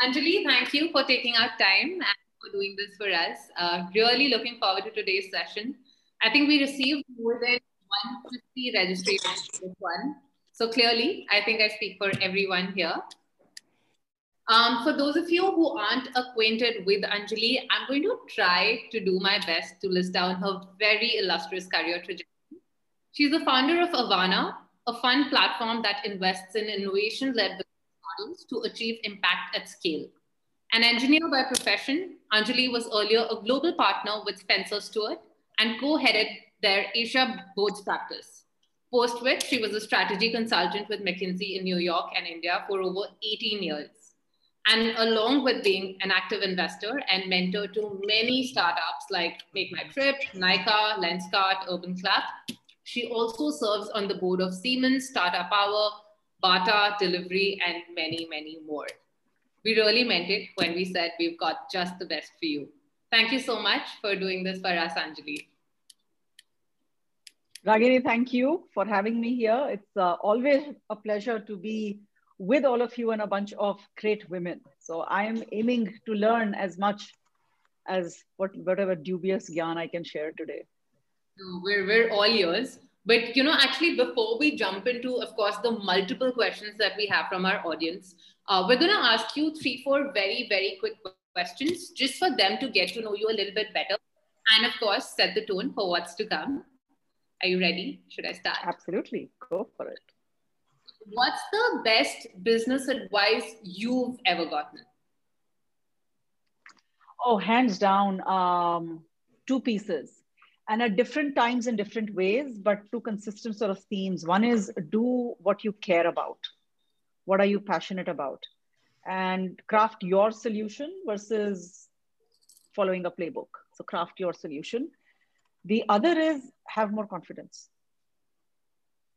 Anjali, thank you for taking our time and for doing this for us. Uh, really looking forward to today's session. I think we received more than 150 registrations this one. So clearly, I think I speak for everyone here. Um, for those of you who aren't acquainted with Anjali, I'm going to try to do my best to list down her very illustrious career trajectory. She's the founder of Avaana, a fund platform that invests in innovation-led models to achieve impact at scale. An engineer by profession, Anjali was earlier a global partner with Spencer Stuart and co-headed their Asia boards practice. Post which she was a strategy consultant with McKinsey in New York and India for over 18 years. And along with being an active investor and mentor to many startups like Make My Trip, Nykaa, Lenskart, Urban Clap, she also serves on the board of Siemens, Tata Power, Bata, Delhivery, and many, many more. We really meant it when we said we've got just the best for you. Thank you so much for doing this for us, Anjali. Ragini, thank you for having me here. It's uh, always a pleasure to be with all of you and a bunch of great women. So I am aiming to learn as much as what, whatever dubious gyan I can share today. We're, we're all yours. But you know, actually, before we jump into, of course, the multiple questions that we have from our audience, uh, we're going to ask you three, four very, very quick questions just for them to get to know you a little bit better, and of course, set the tone for what's to come. Are you ready? Should I start? Absolutely. Go for it. What's the best business advice you've ever gotten? Oh, hands down, um, two pieces and at different times in different ways, but two consistent sort of themes. One is do what you care about. What are you passionate about? And craft your solution versus following a playbook. So craft your solution. The other is have more confidence.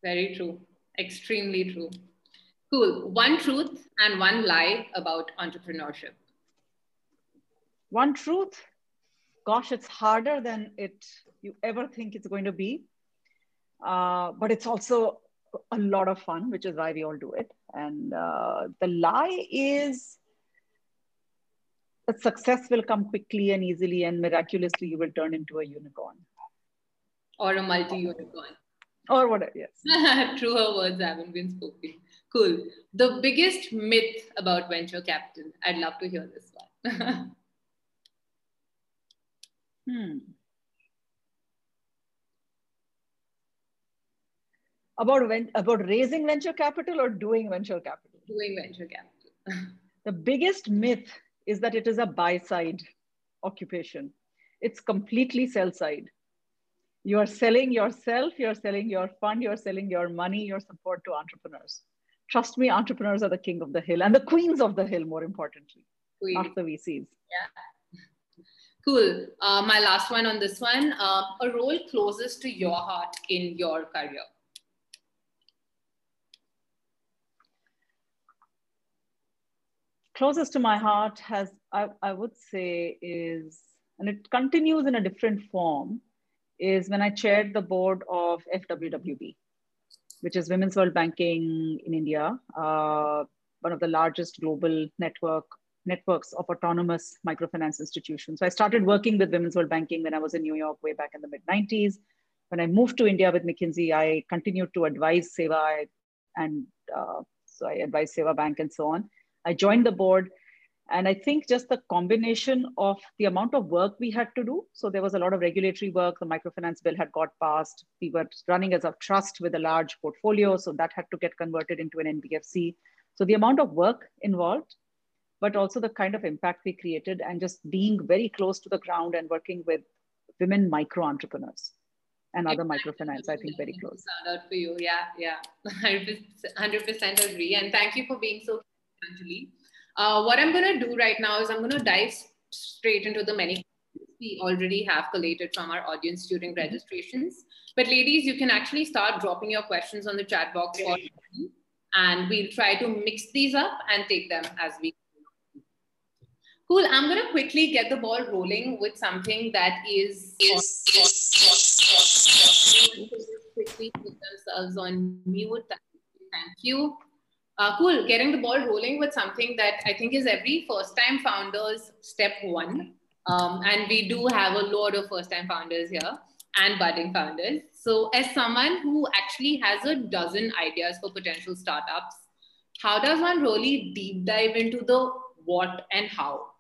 Very true. Extremely true. Cool. One truth and one lie about entrepreneurship. One truth, gosh, it's harder than it you ever think it's going to be. Uh, but it's also a lot of fun, which is why we all do it. And uh, the lie is that success will come quickly and easily, and miraculously, you will turn into a unicorn. Or a multi unicorn. Or whatever, yes. Truer words haven't been spoken. Cool. The biggest myth about venture capital. I'd love to hear this one. hmm. about when, about raising venture capital or doing venture capital? Doing venture capital. the biggest myth is that it is a buy side occupation. It's completely sell side. You are selling yourself, you're selling your fund, you're selling your money, your support to entrepreneurs. Trust me, entrepreneurs are the king of the hill and the queens of the hill, more importantly, Queen. not the VCs. Yeah. Cool. Uh, my last one on this one uh, a role closest to your heart in your career. closest to my heart has, I, I would say, is, and it continues in a different form, is when I chaired the board of FWWB, which is Women's World Banking in India, uh, one of the largest global network networks of autonomous microfinance institutions. So I started working with Women's World Banking when I was in New York way back in the mid 90s. When I moved to India with McKinsey, I continued to advise SEWA and uh, so I advised SEWA Bank and so on. I joined the board. And I think just the combination of the amount of work we had to do. So there was a lot of regulatory work. The microfinance bill had got passed. We were running as a trust with a large portfolio. So that had to get converted into an NBFC. So the amount of work involved, but also the kind of impact we created and just being very close to the ground and working with women micro entrepreneurs and other microfinance, I think very close. Sound out for you. Yeah, yeah. 100% agree. And thank you for being so Anjali. Uh, what I'm going to do right now is I'm going to dive straight into the many we already have collated from our audience during registrations. But ladies, you can actually start dropping your questions on the chat box and we'll try to mix these up and take them as we Cool. I'm going to quickly get the ball rolling with something that is quickly put themselves on mute. Thank you. Uh, cool. Getting the ball rolling with something that I think is every first time founders step one. Um, and we do have a lot of first time founders here and budding founders. So, as someone who actually has a dozen ideas for potential startups, how does one really deep dive into the what and how?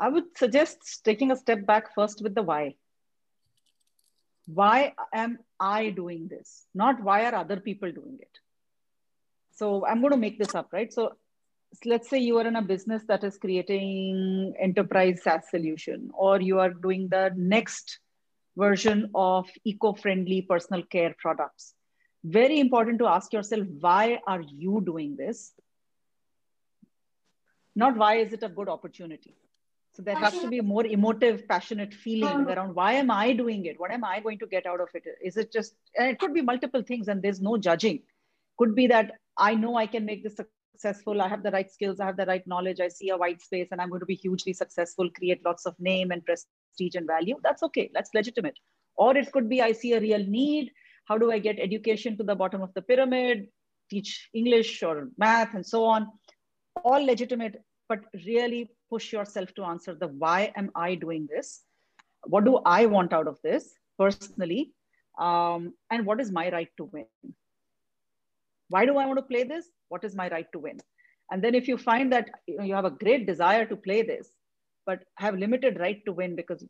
I would suggest taking a step back first with the why. Why am I doing this? Not why are other people doing it? So I'm going to make this up, right? So let's say you are in a business that is creating enterprise SaaS solution, or you are doing the next version of eco-friendly personal care products. Very important to ask yourself, why are you doing this? Not why is it a good opportunity? So there has to be a more emotive, passionate feeling um, around why am I doing it? What am I going to get out of it? Is it just, and it could be multiple things and there's no judging. Could be that I know I can make this successful. I have the right skills. I have the right knowledge. I see a white space and I'm going to be hugely successful, create lots of name and prestige and value. That's okay. That's legitimate. Or it could be I see a real need. How do I get education to the bottom of the pyramid, teach English or math and so on? All legitimate, but really push yourself to answer the why am I doing this? What do I want out of this personally? Um, and what is my right to win? Why do I want to play this? What is my right to win? And then if you find that you, know, you have a great desire to play this, but have limited right to win because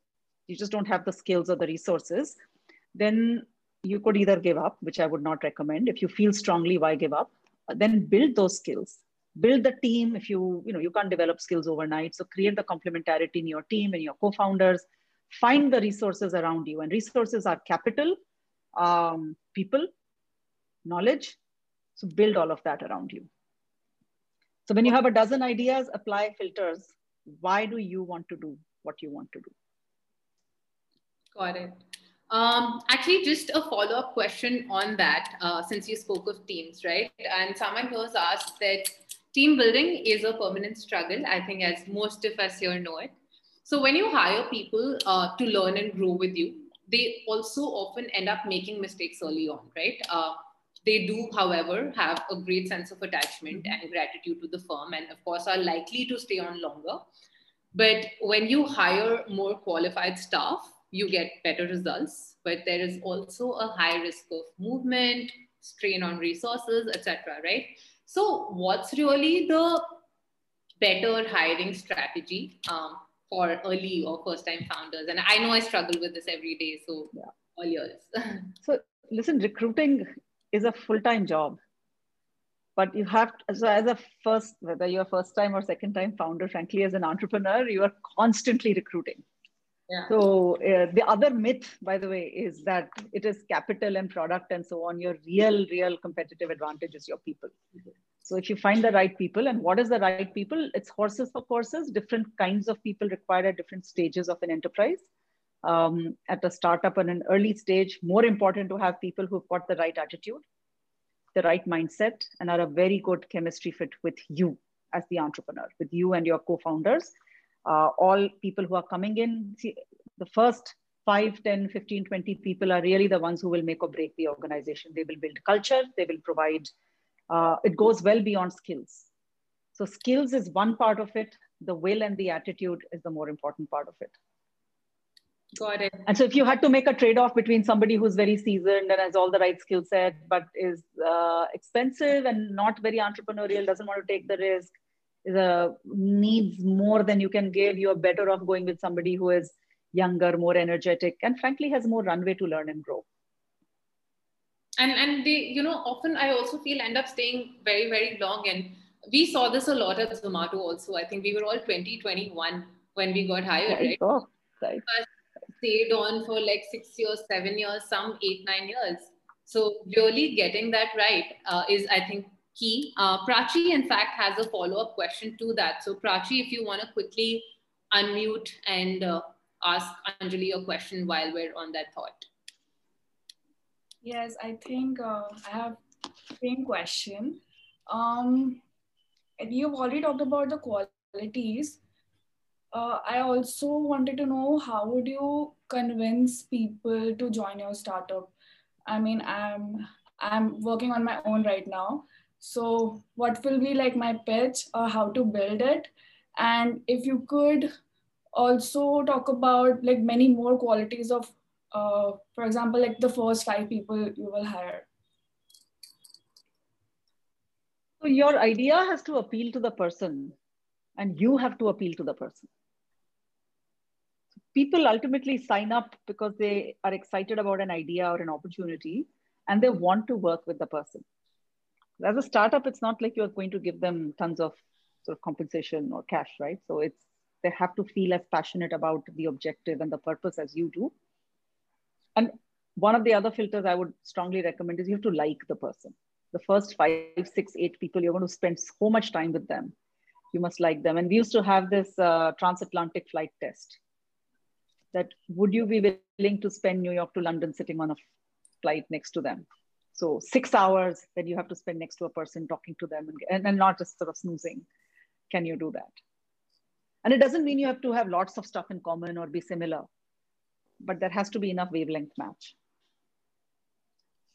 you just don't have the skills or the resources, then you could either give up, which I would not recommend. If you feel strongly, why give up? Then build those skills build the team if you you know you can't develop skills overnight. So create the complementarity in your team and your co-founders. Find the resources around you. And resources are capital um, people knowledge. So build all of that around you. So when you have a dozen ideas apply filters. Why do you want to do what you want to do? Got it. Um, actually, just a follow up question on that, uh, since you spoke of teams, right? And someone here has asked that team building is a permanent struggle, I think, as most of us here know it. So when you hire people uh, to learn and grow with you, they also often end up making mistakes early on, right? Uh, they do, however, have a great sense of attachment mm-hmm. and gratitude to the firm, and of course, are likely to stay on longer. But when you hire more qualified staff, you get better results. But there is also a high risk of movement, strain on resources, etc. Right? So, what's really the better hiring strategy um, for early or first time founders? And I know I struggle with this every day. So, yeah. all yours. so, listen, recruiting is a full time job. But you have, to, so as a first, whether you're first time or second time founder, frankly, as an entrepreneur, you are constantly recruiting. Yeah. So uh, the other myth, by the way, is that it is capital and product and so on. Your real, real competitive advantage is your people. Mm-hmm. So if you find the right people, and what is the right people? It's horses for courses. Different kinds of people required at different stages of an enterprise. Um, at a startup and an early stage, more important to have people who've got the right attitude, the right mindset, and are a very good chemistry fit with you as the entrepreneur, with you and your co-founders uh, all people who are coming in, see, the first 5, 10, 15, 20 people are really the ones who will make or break the organization. They will build culture, they will provide, uh, it goes well beyond skills. So skills is one part of it. The will and the attitude is the more important part of it. Got it. And so if you had to make a trade-off between somebody who's very seasoned and has all the right skill set, but is uh, expensive and not very entrepreneurial, doesn't want to take the risk, a needs more than you can give, you're better off going with somebody who is younger, more energetic, and frankly has more runway to learn and grow. And and they, you know, often I also feel end up staying very, very long. And we saw this a lot at Zomato also. I think we were all 2021 when we got hired, right? Oh, right. Stayed on for like six years, seven years, some eight, nine years. So really getting that right uh, is, I think, key. Uh, Prachi, in fact, has a follow-up question to that. So Prachi, if you want to quickly unmute and uh, ask Anjali a question while we're on that thought. Yes, I think uh, I have same question. Um, you've already talked about the qualities. Uh, I also wanted to know how would you convince people to join your startup? I mean, I'm I'm working on my own right now. So, what will be like my pitch or how to build it? And if you could also talk about like many more qualities of, uh, for example, like the first five people you will hire. So, your idea has to appeal to the person, and you have to appeal to the person people ultimately sign up because they are excited about an idea or an opportunity and they want to work with the person. As a startup, it's not like you're going to give them tons of sort of compensation or cash, right? So it's they have to feel as passionate about the objective and the purpose as you do. And one of the other filters I would strongly recommend is you have to like the person. The first five, six, eight people, you're going to spend so much time with them. You must like them. And we used to have this uh, transatlantic flight test that would you be willing to spend New York to London sitting on a flight next to them? So six hours that you have to spend next to a person talking to them and, and not just sort of snoozing. Can you do that? And it doesn't mean you have to have lots of stuff in common or be similar, but there has to be enough wavelength match.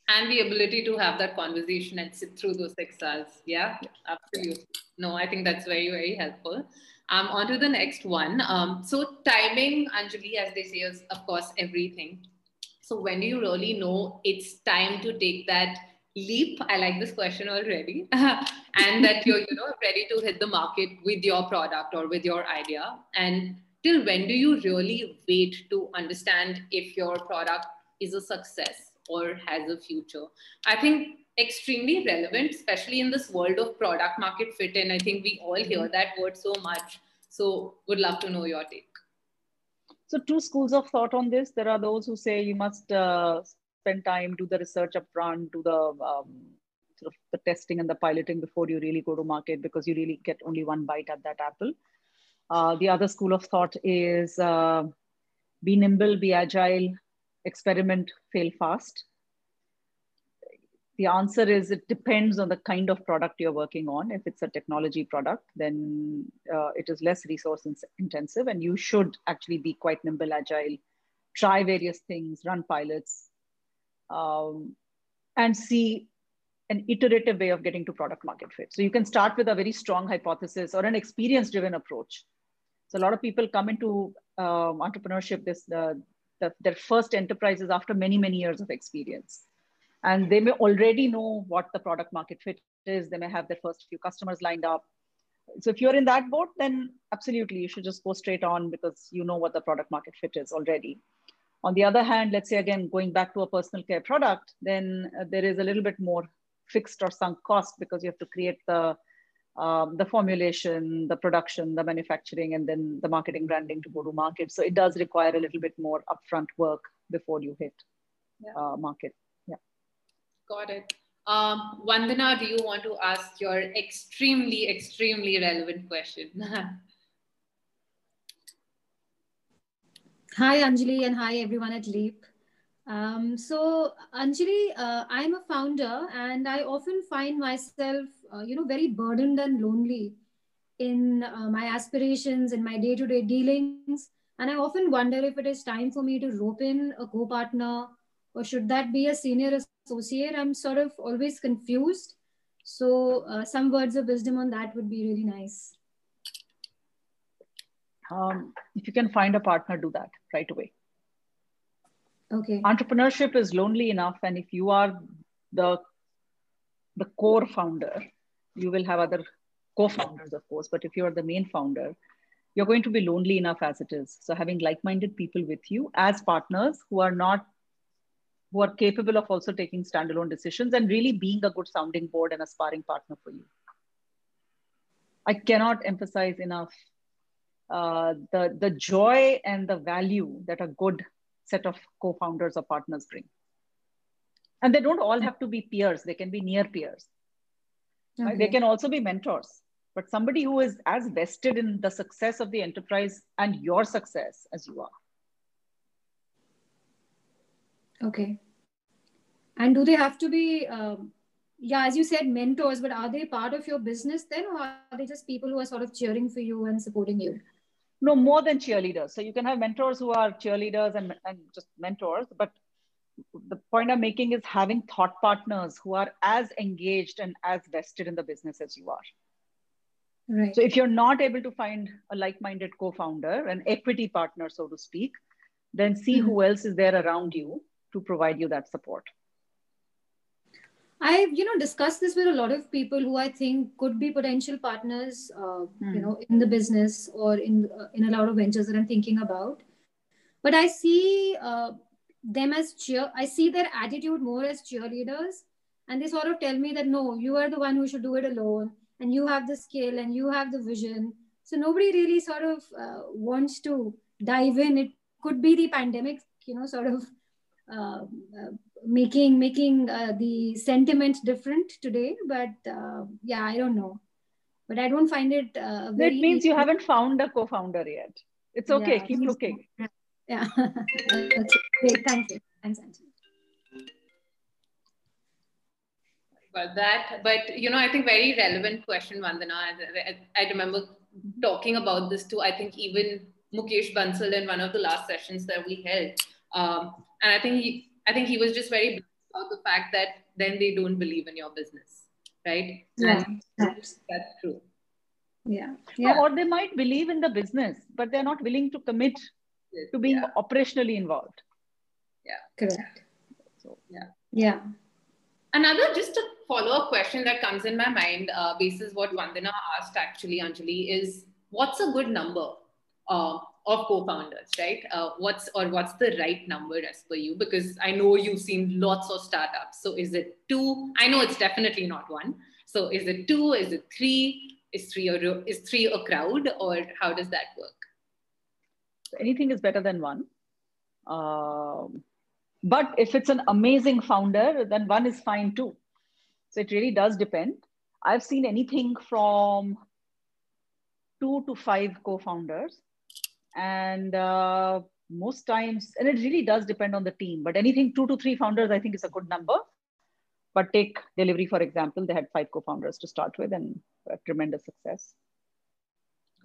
And the ability to have that conversation and sit through those six hours. Yeah, yeah. absolutely. No, I think that's very, very helpful. Um, on to the next one. Um, so timing, Anjali, as they say, is of course everything. So when do you really know it's time to take that leap? I like this question already, and that you're you know ready to hit the market with your product or with your idea. And till when do you really wait to understand if your product is a success or has a future? I think extremely relevant, especially in this world of product market fit. And I think we all hear mm-hmm. that word so much. So would love to know your take. So two schools of thought on this. There are those who say you must uh, spend time, do the research up front, do the um, sort of the testing and the piloting before you really go to market because you really get only one bite at that apple. Uh, the other school of thought is uh, be nimble, be agile, experiment, fail fast the answer is it depends on the kind of product you're working on. If it's a technology product, then uh, it is less resource intensive, and you should actually be quite nimble, agile, try various things, run pilots, um, and see an iterative way of getting to product market fit. So you can start with a very strong hypothesis or an experience driven approach. So a lot of people come into um, entrepreneurship, this uh, the, their first enterprises after many, many years of experience and they may already know what the product market fit is. They may have their first few customers lined up. So if you're in that boat, then absolutely you should just go straight on because you know what the product market fit is already. On the other hand, let's say again, going back to a personal care product, then uh, there is a little bit more fixed or sunk cost because you have to create the um, the formulation, the production, the manufacturing, and then the marketing branding to go to market. So it does require a little bit more upfront work before you hit yeah. uh, market. Got it. Um, Vandana, do you want to ask your extremely, extremely relevant question? hi, Anjali, and hi, everyone at Leap. Um, so, Anjali, uh, I'm a founder, and I often find myself, uh, you know, very burdened and lonely in uh, my aspirations and my day-to-day dealings. And I often wonder if it is time for me to rope in a co-partner or should that be a senior associate? I'm sort of always confused. So uh, some words of wisdom on that would be really nice. Um, if you can find a partner, do that right away. Okay. Entrepreneurship is lonely enough, and if you are the the core founder, you will have other co-founders, of course. But if you are the main founder, you're going to be lonely enough as it is. So having like-minded people with you as partners who are not who are capable of also taking standalone decisions and really being a good sounding board and a sparring partner for you. I cannot emphasize enough uh, the, the joy and the value that a good set of co-founders or partners bring. And they don't all have to be peers, they can be near peers. Okay. They can also be mentors, but somebody who is as vested in the success of the enterprise and your success as you are. Okay. And do they have to be, um, yeah, as you said, mentors, but are they part of your business then, or are they just people who are sort of cheering for you and supporting you? No, more than cheerleaders. So you can have mentors who are cheerleaders and, and just mentors, but the point I'm making is having thought partners who are as engaged and as vested in the business as you are. Right. So if you're not able to find a like-minded co-founder, an equity partner, so to speak, then see mm-hmm. who else is there around you to provide you that support. I've you know discussed this with a lot of people who I think could be potential partners, uh, mm. you know, in the business or in uh, in a lot of ventures that I'm thinking about. But I see uh, them as cheer. I see their attitude more as cheerleaders, and they sort of tell me that no, you are the one who should do it alone, and you have the skill and you have the vision. So nobody really sort of uh, wants to dive in. It could be the pandemic, you know, sort of making making uh, the sentiment different today. But uh, yeah, I don't know. But I don't find it. Uh, that means you haven't found a co-founder yet. It's okay. Yeah, Keep looking. Yeah. Great. Thank you. Thanks, Anjali. Well, that, but you know, I think very relevant question, Vandana. I, I remember talking about this too. I think even Mukesh Bansal in one of the last sessions that we held. Um, and I think he, I think he was just very about the fact that then they don't believe in your business, right? Yeah, that's, that's true. Yeah. yeah. Or they might believe in the business, but they're not willing to commit yes. to being yeah. operationally involved. Yeah. Correct. So yeah. Yeah. Another just a follow-up question that comes in my mind, uh, basis what Vandana asked actually, Anjali, is what's a good number? uh, of co-founders, right? Uh, what's or what's the right number as per you? Because I know you've seen lots of startups. So is it two? I know it's definitely not one. So is it two? Is it three? Is three or is three a crowd, or how does that work? Anything is better than one. Um, but if it's an amazing founder, then one is fine too. So it really does depend. I've seen anything from two to five co-founders and uh, most times and it really does depend on the team but anything two to three founders i think is a good number. But take Delhivery for example they had five co-founders to start with and tremendous success.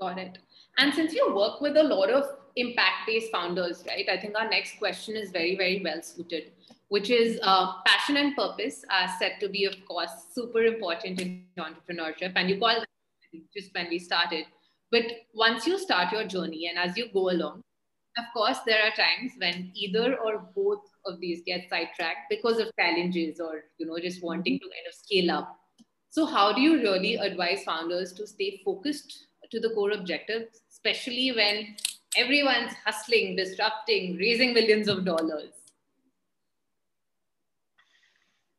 Got it. And since you work with a lot of impact based founders right i think our next question is very very well suited which is uh, passion and purpose are said to be of course super important in entrepreneurship. And you call them just when we started but once you start your journey and as you go along, of course, there are times when either or both of these get sidetracked because of challenges or you know just wanting to kind of scale up. So, how do you really advise founders to stay focused to the core objective, especially when everyone's hustling, disrupting, raising millions of dollars?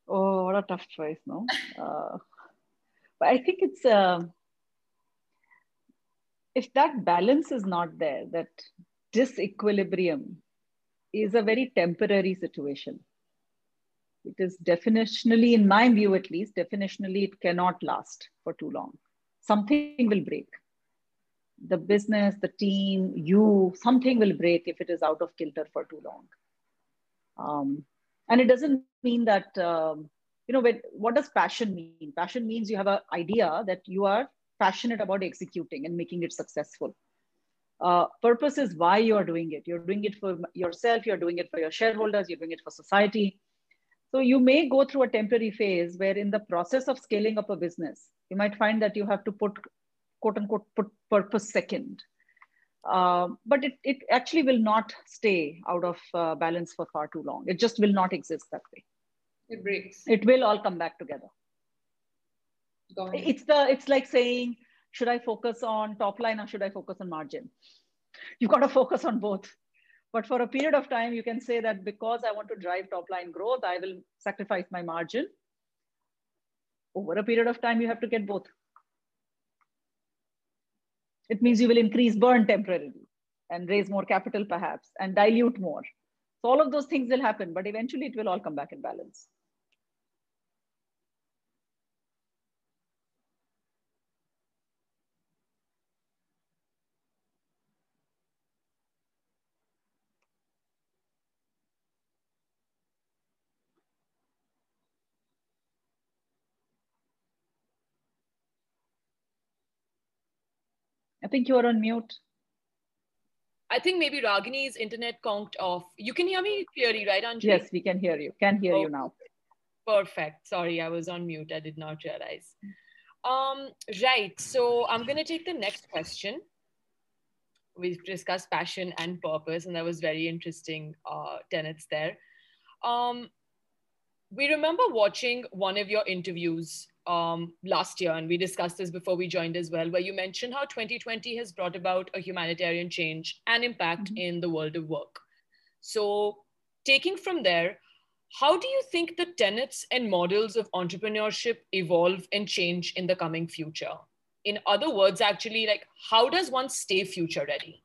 Oh, what a tough choice, no? uh, but I think it's. Uh, if that balance is not there, that disequilibrium is a very temporary situation. It is definitionally, in my view at least, definitionally, it cannot last for too long. Something will break. The business, the team, you, something will break if it is out of kilter for too long. Um, and it doesn't mean that, um, you know, when, what does passion mean? Passion means you have an idea that you are passionate about executing and making it successful. Uh, purpose is why you're doing it. You're doing it for yourself, you're doing it for your shareholders, you're doing it for society. So you may go through a temporary phase where in the process of scaling up a business, you might find that you have to put quote unquote put purpose second. Uh, but it, it actually will not stay out of uh, balance for far too long. It just will not exist that way. It breaks. It will all come back together it's the it's like saying should i focus on top line or should i focus on margin? You've got to focus on both. But for a period of time you can say that because i want to drive top line growth i will sacrifice my margin. Over a period of time you have to get both. It means you will increase burn temporarily and raise more capital perhaps and dilute more. So all of those things will happen but eventually it will all come back in balance think you are on mute. I think maybe Ragini's internet conked off. You can hear me clearly, right, Anjali? Yes, we can hear you. Can hear oh, you now. Perfect. Sorry, I was on mute. I did not realize. Um, right. So I'm going to take the next question. We've discussed passion and purpose, and that was very interesting uh, tenets there. Um, we remember watching one of your interviews um, last year, and we discussed this before we joined as well, where you mentioned how 2020 has brought about a humanitarian change and impact mm-hmm. in the world of work. So, taking from there, how do you think the tenets and models of entrepreneurship evolve and change in the coming future? In other words, actually, like how does one stay future ready?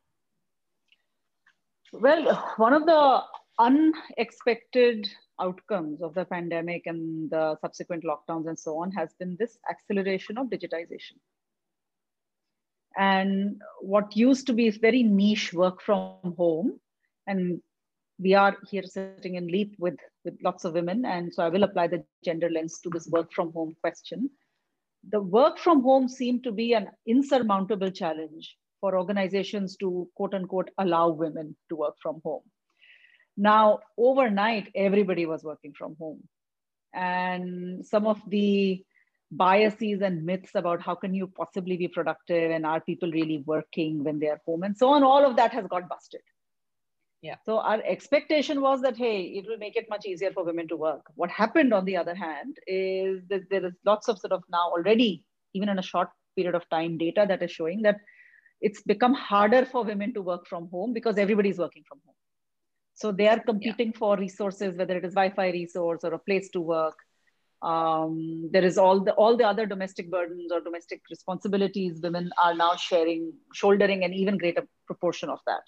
Well, one of the unexpected outcomes of the pandemic and the subsequent lockdowns and so on has been this acceleration of digitization. And what used to be very niche work from home, and we are here sitting in Leap with, with lots of women, and so I will apply the gender lens to this work from home question. The work from home seemed to be an insurmountable challenge for organizations to quote unquote allow women to work from home now, overnight, everybody was working from home. And some of the biases and myths about how can you possibly be productive and are people really working when they are home and so on, all of that has got busted. Yeah. So our expectation was that, hey, it will make it much easier for women to work. What happened, on the other hand, is that there is lots of sort of now already, even in a short period of time, data that is showing that it's become harder for women to work from home because everybody's working from home. So they are competing yeah. for resources, whether it is Wi-Fi resource or a place to work. Um, there is all the all the other domestic burdens or domestic responsibilities women are now sharing, shouldering an even greater proportion of that.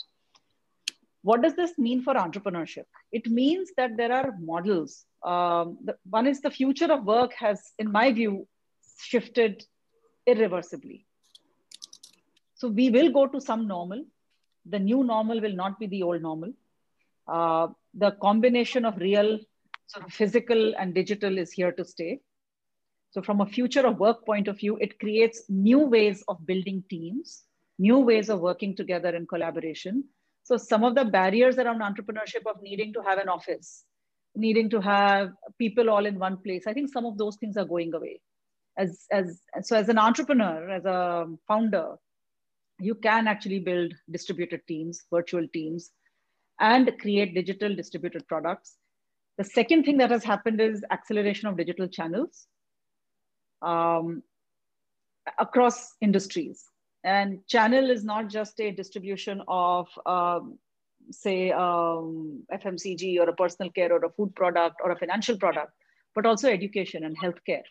What does this mean for entrepreneurship? It means that there are models. Um, the, one is the future of work has, in my view, shifted irreversibly. So we will go to some normal. The new normal will not be the old normal uh, the combination of real sort of physical and digital is here to stay. So from a future of work point of view, it creates new ways of building teams, new ways of working together in collaboration. So some of the barriers around entrepreneurship of needing to have an office, needing to have people all in one place, I think some of those things are going away. As, as, so as an entrepreneur, as a founder, you can actually build distributed teams, virtual teams, and create digital distributed products. The second thing that has happened is acceleration of digital channels um, across industries. And channel is not just a distribution of, um, say, um, FMCG or a personal care or a food product or a financial product, but also education and healthcare.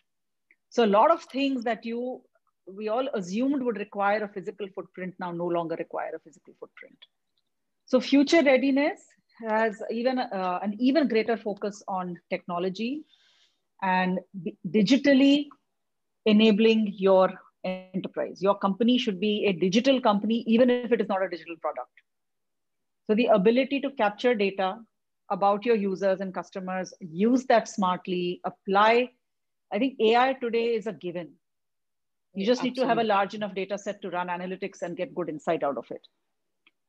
So a lot of things that you we all assumed would require a physical footprint now no longer require a physical footprint. So future readiness has even uh, an even greater focus on technology and digitally enabling your enterprise. Your company should be a digital company, even if it is not a digital product. So the ability to capture data about your users and customers, use that smartly, apply. I think AI today is a given. You just Absolutely. need to have a large enough data set to run analytics and get good insight out of it.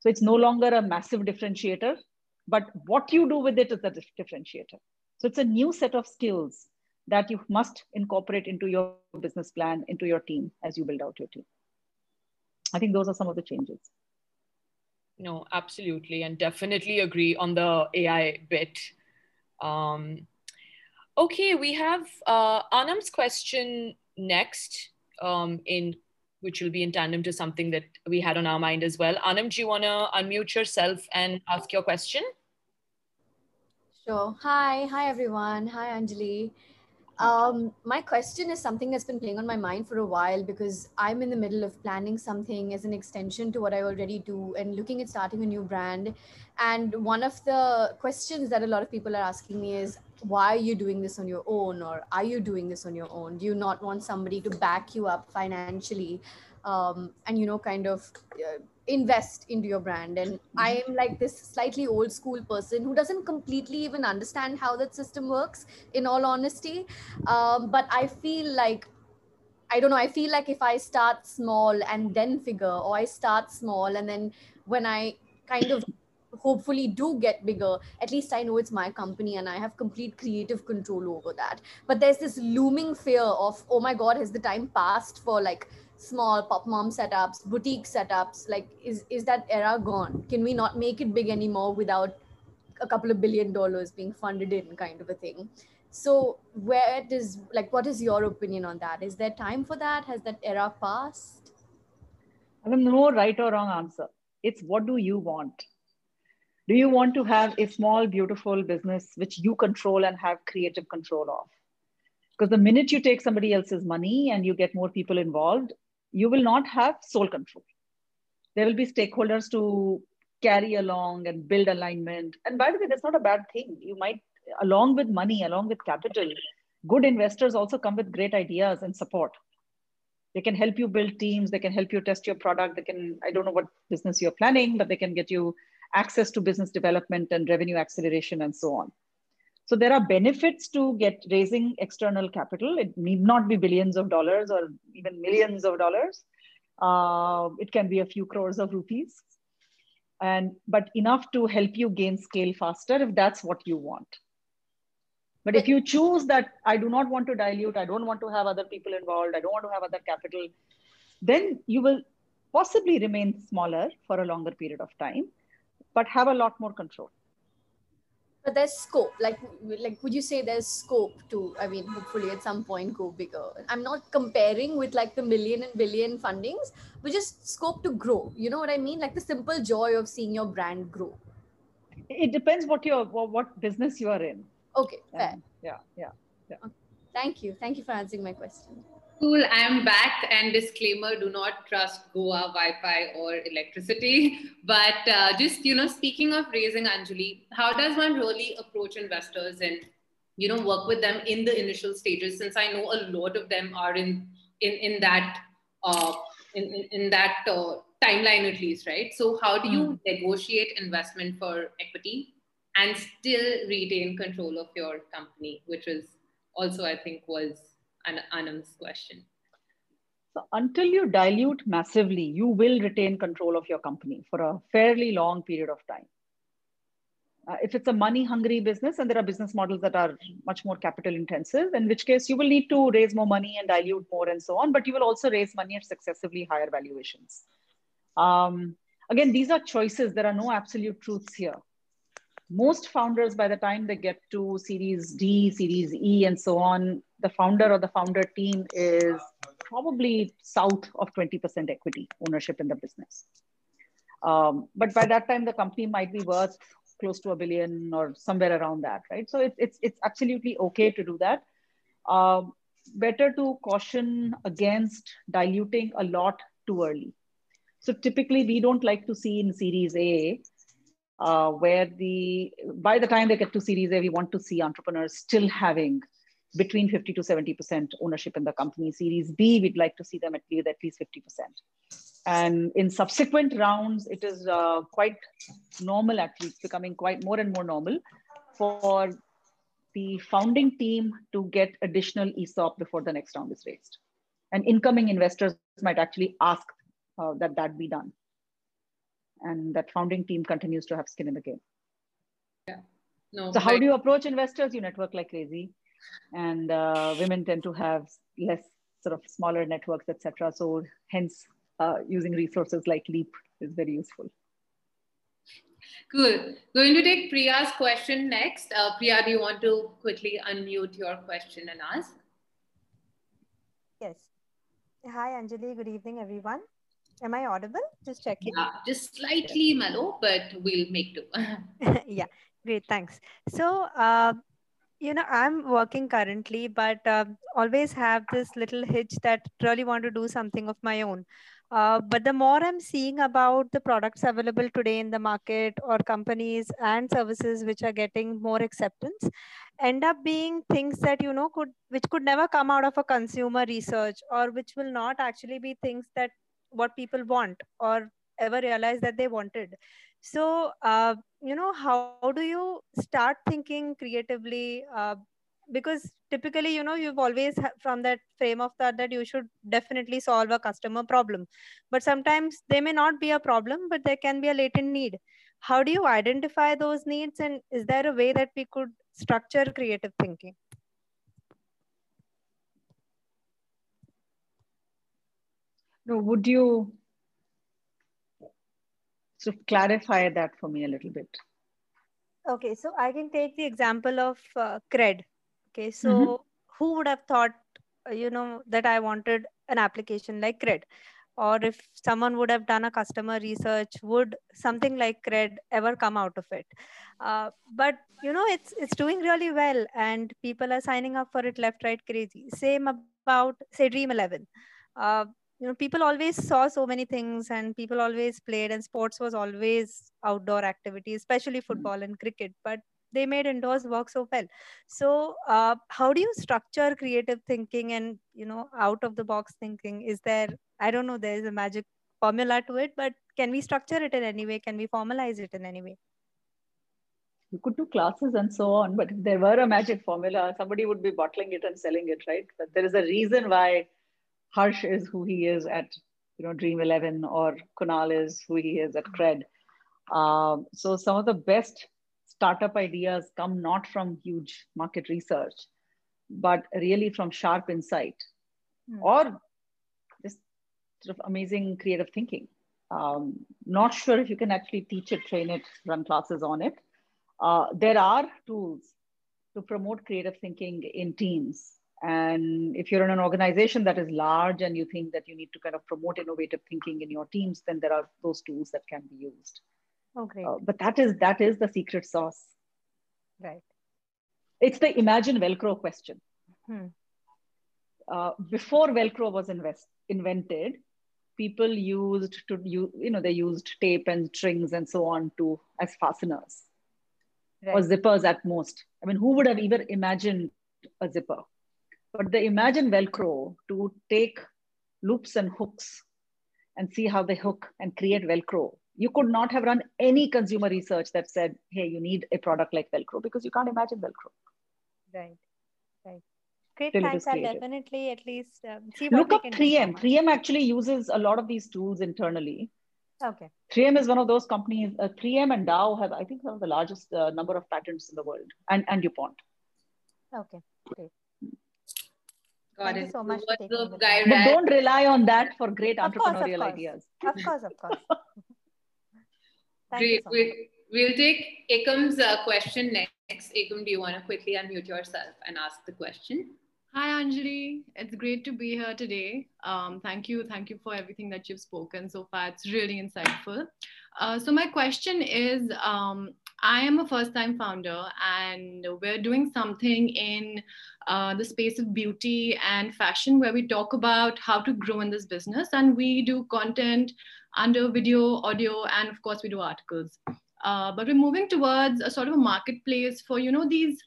So it's no longer a massive differentiator, but what you do with it is the differentiator. So it's a new set of skills that you must incorporate into your business plan, into your team as you build out your team. I think those are some of the changes. No, absolutely. And definitely agree on the AI bit. Um, okay, we have uh, Anam's question next um, in which will be in tandem to something that we had on our mind as well. Anam, do you want to unmute yourself and ask your question? Sure. Hi. Hi, everyone. Hi, Anjali. Um, my question is something that's been playing on my mind for a while because I'm in the middle of planning something as an extension to what I already do and looking at starting a new brand. And one of the questions that a lot of people are asking me is, why are you doing this on your own? Or are you doing this on your own? Do you not want somebody to back you up financially? Um, and, you know, kind of uh, invest into your brand and i mm-hmm. am like this slightly old school person who doesn't completely even understand how that system works in all honesty um, but i feel like i don't know i feel like if i start small and then figure or i start small and then when i kind of hopefully do get bigger. At least i know it's my company and i have complete creative control over that. But there's this looming fear of oh my god has the time passed for like small pop mom setups boutique setups? Like is is that era gone? Can we not make it big anymore without a couple of billion dollars being funded in kind of a thing? So where does like what is your opinion on that? Is there time for that? Has that era passed? I have no right or wrong answer. It's what do you want do you want to have a small beautiful business which you control and have creative control of? Because the minute you take somebody else's money and you get more people involved you will not have sole control. There will be stakeholders to carry along and build alignment. And by the way that's not a bad thing. You might along with money along with capital good investors also come with great ideas and support. They can help you build teams. They can help you test your product. They can i don't know what business you're planning but they can get you access to business development and revenue acceleration and so on. So there are benefits to get raising external capital. It need not be billions of dollars or even millions of dollars. Uh, it can be a few crores of rupees. And but enough to help you gain scale faster if that's what you want. But if you choose that i do not want to dilute i don't want to have other people involved i don't want to have other capital then you will possibly remain smaller for a longer period of time but have a lot more control. But there's scope like like would you say there's scope to i mean hopefully at some point go bigger? I'm not comparing with like the million and billion fundings but just scope to grow. You know what i mean? Like the simple joy of seeing your brand grow. It depends what your what business you are in. Okay fair. yeah yeah yeah. Okay. thank you. Thank you for answering my question Cool, I am back. And disclaimer: do not trust Goa Wi-Fi or electricity. But uh, just you know, speaking of raising Anjali, how does one really approach investors and you know work with them in the initial stages? Since I know a lot of them are in in in that uh, in, in, in that uh, timeline at least, right? So how do you mm. negotiate investment for equity and still retain control of your company, which is also I think was Anam's question. So until you dilute massively, you will retain control of your company for a fairly long period of time. Uh, if it's a money hungry business and there are business models that are much more capital intensive, in which case you will need to raise more money and dilute more and so on, but you will also raise money at successively higher valuations. Um, again, these are choices. There are no absolute truths here most founders by the time they get to series d series e and so on the founder or the founder team is probably south of 20% equity ownership in the business. Um, but by that time the company might be worth close to a billion or somewhere around that right? So it's it's, it's absolutely okay to do that. Um, better to caution against diluting a lot too early. So typically we don't like to see in series a uh, where the by the time they get to Series A, we want to see entrepreneurs still having between 50 to 70% ownership in the company. Series B, we'd like to see them at least at least 50%. And in subsequent rounds, it is uh, quite normal, actually, it's becoming quite more and more normal for the founding team to get additional ESOP before the next round is raised. And incoming investors might actually ask uh, that that be done and that founding team continues to have skin in the game. Yeah. No. So how do you approach investors? You network like crazy, and uh, women tend to have less sort of smaller networks, etc. So hence, uh, using resources like Leap is very useful. Cool. Going to take Priya's question next. Uh, Priya, do you want to quickly unmute your question and ask? Yes. Hi, Anjali. Good evening, everyone. Am I audible? Just checking. Yeah, just slightly mellow, but we'll make do. yeah, great. Thanks. So, uh, you know, I'm working currently, but uh, always have this little hitch that really want to do something of my own. Uh, but the more I'm seeing about the products available today in the market or companies and services which are getting more acceptance, end up being things that you know could which could never come out of a consumer research or which will not actually be things that what people want or ever realize that they wanted. So uh, you know how do you start thinking creatively uh, because typically you know you've always from that frame of thought that you should definitely solve a customer problem. But sometimes they may not be a problem but there can be a latent need. How do you identify those needs and is there a way that we could structure creative thinking would you sort of clarify that for me a little bit? Okay so i can take the example of uh, cred. Okay so mm-hmm. who would have thought uh, you know that i wanted an application like cred? Or if someone would have done a customer research would something like cred ever come out of it? Uh, but you know it's it's doing really well and people are signing up for it left right crazy. Same about say dream 11 uh, you know people always saw so many things and people always played and sports was always outdoor activity especially hmm. football and cricket but they made indoors work so well. So uh, how do you structure creative thinking and you know out of the box thinking? Is there i don't know there is a magic formula to it but can we structure it in any way? Can we formalize it in any way? You could do classes and so on but if there were a magic formula somebody would be bottling it and selling it right? But there is a reason why harsh is who he is at you know dream 11 or kunal is who he is at cred um, so some of the best startup ideas come not from huge market research, but really from sharp insight mm. or just sort of amazing creative thinking. Um, not sure if you can actually teach it, train it, run classes on it. Uh, there are tools to promote creative thinking in teams. And if you're in an organization that is large and you think that you need to kind of promote innovative thinking in your teams, then there are those tools that can be used. Oh, great. Uh, but that is that is the secret sauce. Right. It's the imagine Velcro question. Hmm. Uh, before Velcro was invest, invented, people used to you you know they used tape and strings and so on to as fasteners right. or zippers at most. I mean, who would have even imagined a zipper? But they imagine Velcro to take loops and hooks and see how they hook and create Velcro you could not have run any consumer research that said, hey, you need a product like Velcro because you can't imagine Velcro. Right, right. Great, Till thanks. I'll definitely at least um, see what Look up 3M. 3M actually uses a lot of these tools internally. Okay. 3M is one of those companies. Uh, 3M and Dow have, I think, some of the largest uh, number of patents in the world, and and DuPont. Okay, great. Got Thank it. you so much. but don't rely on that for great of entrepreneurial course, of ideas. Of course, of course. Great. So we'll, we'll take Ekam's uh, question next. Ekam, do you want to quickly unmute yourself and ask the question? Hi, Anjali. It's great to be here today. Um, thank you. Thank you for everything that you've spoken so far. It's really insightful. Uh, so my question is, um, I am a first-time founder, and we're doing something in uh, the space of beauty and fashion, where we talk about how to grow in this business, and we do content under video, audio, and of course we do articles. Uh, but we're moving towards a sort of a marketplace for you know these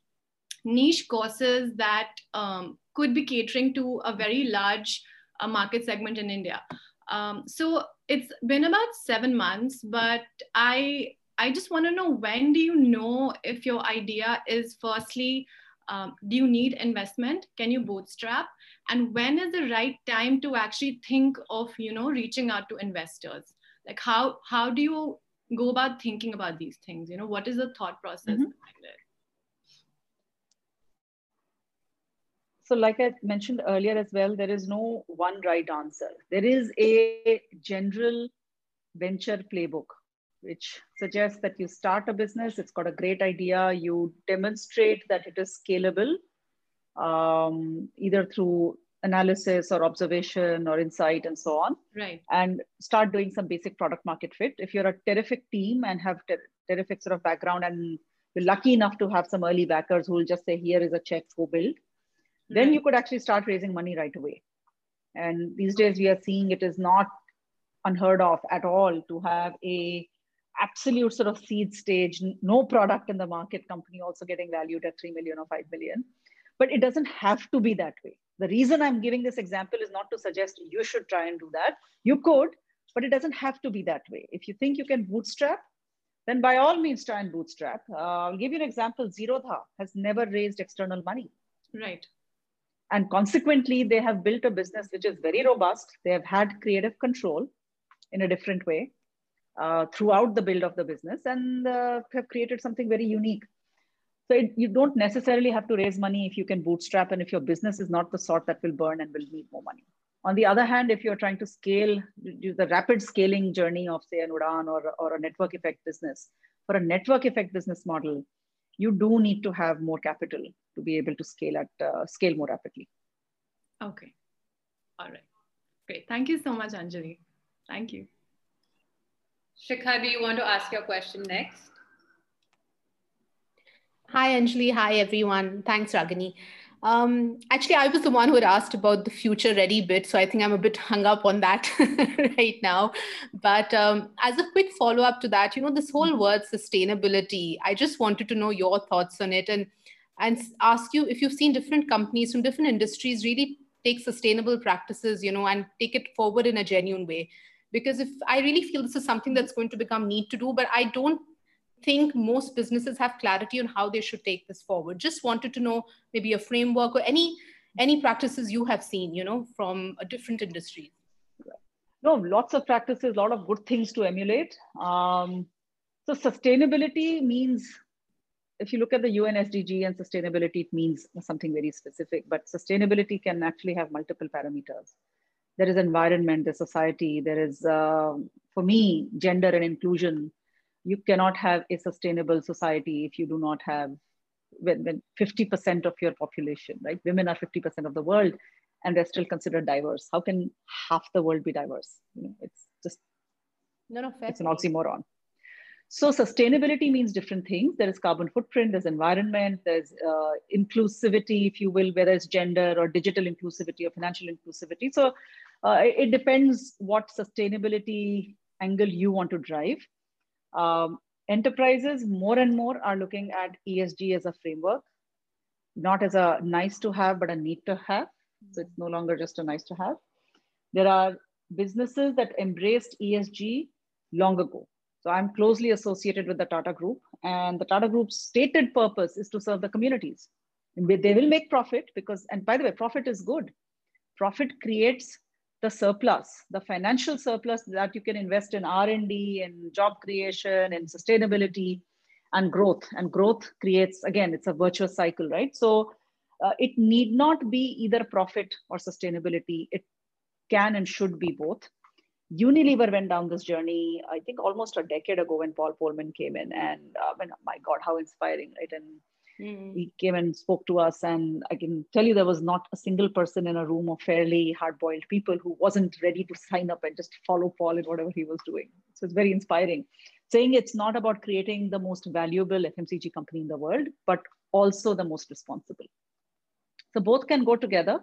niche courses that um, could be catering to a very large uh, market segment in India. Um, so it's been about seven months, but I I just want to know when do you know if your idea is firstly um, do you need investment? Can you bootstrap? And when is the right time to actually think of you know reaching out to investors? Like how how do you go about thinking about these things? You know what is the thought process mm-hmm. behind it? So, like I mentioned earlier as well, there is no one right answer. There is a general venture playbook which suggests that you start a business, it's got a great idea, you demonstrate that it is scalable, um, either through analysis or observation or insight and so on. Right. And start doing some basic product market fit. If you're a terrific team and have ter- terrific sort of background and you're lucky enough to have some early backers who will just say, here is a check, go build, then you could actually start raising money right away. And these days we are seeing it is not unheard of at all to have a absolute sort of seed stage, no product in the market company also getting valued at 3 million or 5 million. But it doesn't have to be that way. The reason I'm giving this example is not to suggest you should try and do that. You could, but it doesn't have to be that way. If you think you can bootstrap, then by all means try and bootstrap. Uh, I'll give you an example. Zerodha has never raised external money. Right. And consequently, they have built a business which is very robust. They have had creative control in a different way uh, throughout the build of the business and uh, have created something very unique. So it, you don't necessarily have to raise money if you can bootstrap and if your business is not the sort that will burn and will need more money. On the other hand, if you're trying to scale, do the rapid scaling journey of say an Udaan or, or a network effect business, for a network effect business model, you do need to have more capital to be able to scale at uh, scale more rapidly. Okay. All right. Great. Thank you so much, Anjali. Thank you. Shikha, do you want to ask your question next? Hi, Anjali. Hi, everyone. Thanks, Ragini. Um, actually, I was the one who had asked about the future ready bit, so I think I'm a bit hung up on that right now. But um, as a quick follow up to that, you know, this whole word sustainability, I just wanted to know your thoughts on it and and ask you if you've seen different companies from different industries really take sustainable practices, you know, and take it forward in a genuine way. Because if I really feel this is something that's going to become need to do, but I don't think most businesses have clarity on how they should take this forward. Just wanted to know maybe a framework or any any practices you have seen you know from a different industry. No lots of practices a lot of good things to emulate. Um, so sustainability means if you look at the UN SDG and sustainability, it means something very specific, but sustainability can actually have multiple parameters. There is environment, there's society, there is, uh, for me, gender and inclusion you cannot have a sustainable society if you do not have when, when 50% of your population, right? Women are 50% of the world and they're still considered diverse. How can half the world be diverse? You know, it's just, no, no, it's an oxymoron. So sustainability means different things. There is carbon footprint, there's environment, there's uh, inclusivity, if you will, whether it's gender or digital inclusivity or financial inclusivity. So uh, it depends what sustainability angle you want to drive. Um, enterprises more and more are looking at ESG as a framework, not as a nice to have, but a need to have. So it's no longer just a nice to have. There are businesses that embraced ESG long ago. So I'm closely associated with the Tata Group, and the Tata Group's stated purpose is to serve the communities. They will make profit because, and by the way, profit is good. Profit creates the surplus, the financial surplus that you can invest in R&D and job creation and sustainability and growth. And growth creates, again, it's a virtuous cycle, right? So uh, it need not be either profit or sustainability. It can and should be both. Unilever went down this journey, I think almost a decade ago when Paul Polman came in and uh, when, my God, how inspiring, right? And Mm. He came and spoke to us, and I can tell you there was not a single person in a room of fairly hard boiled people who wasn't ready to sign up and just follow Paul in whatever he was doing. So it's very inspiring. Saying it's not about creating the most valuable FMCG company in the world, but also the most responsible. So both can go together.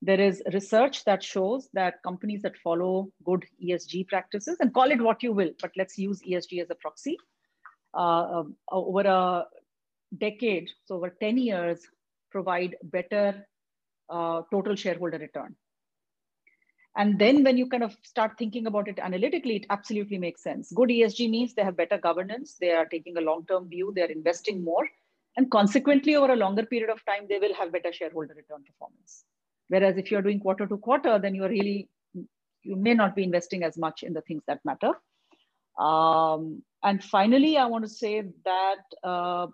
There is research that shows that companies that follow good ESG practices, and call it what you will, but let's use ESG as a proxy, uh, um, over a decade, so over 10 years, provide better uh, total shareholder return. And then when you kind of start thinking about it analytically, it absolutely makes sense. Good ESG means they have better governance, they are taking a long-term view, they're investing more, and consequently, over a longer period of time, they will have better shareholder return performance. Whereas if you're doing quarter to quarter, then you're really, you may not be investing as much in the things that matter. Um, and finally, I want to say that uh,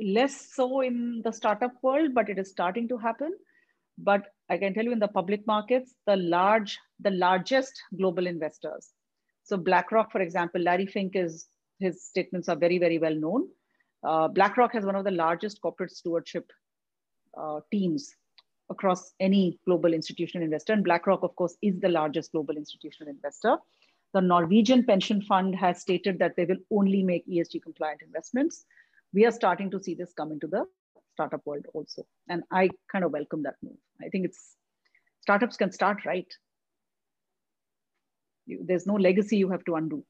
less so in the startup world, but it is starting to happen. But I can tell you in the public markets, the large, the largest global investors. So BlackRock, for example, Larry Fink is his statements are very, very well known. Uh, BlackRock has one of the largest corporate stewardship uh, teams across any global institutional investor. And BlackRock, of course, is the largest global institutional investor. The Norwegian pension fund has stated that they will only make ESG compliant investments we are starting to see this come into the startup world also. And I kind of welcome that move. I think it's startups can start right. You, there's no legacy you have to undo.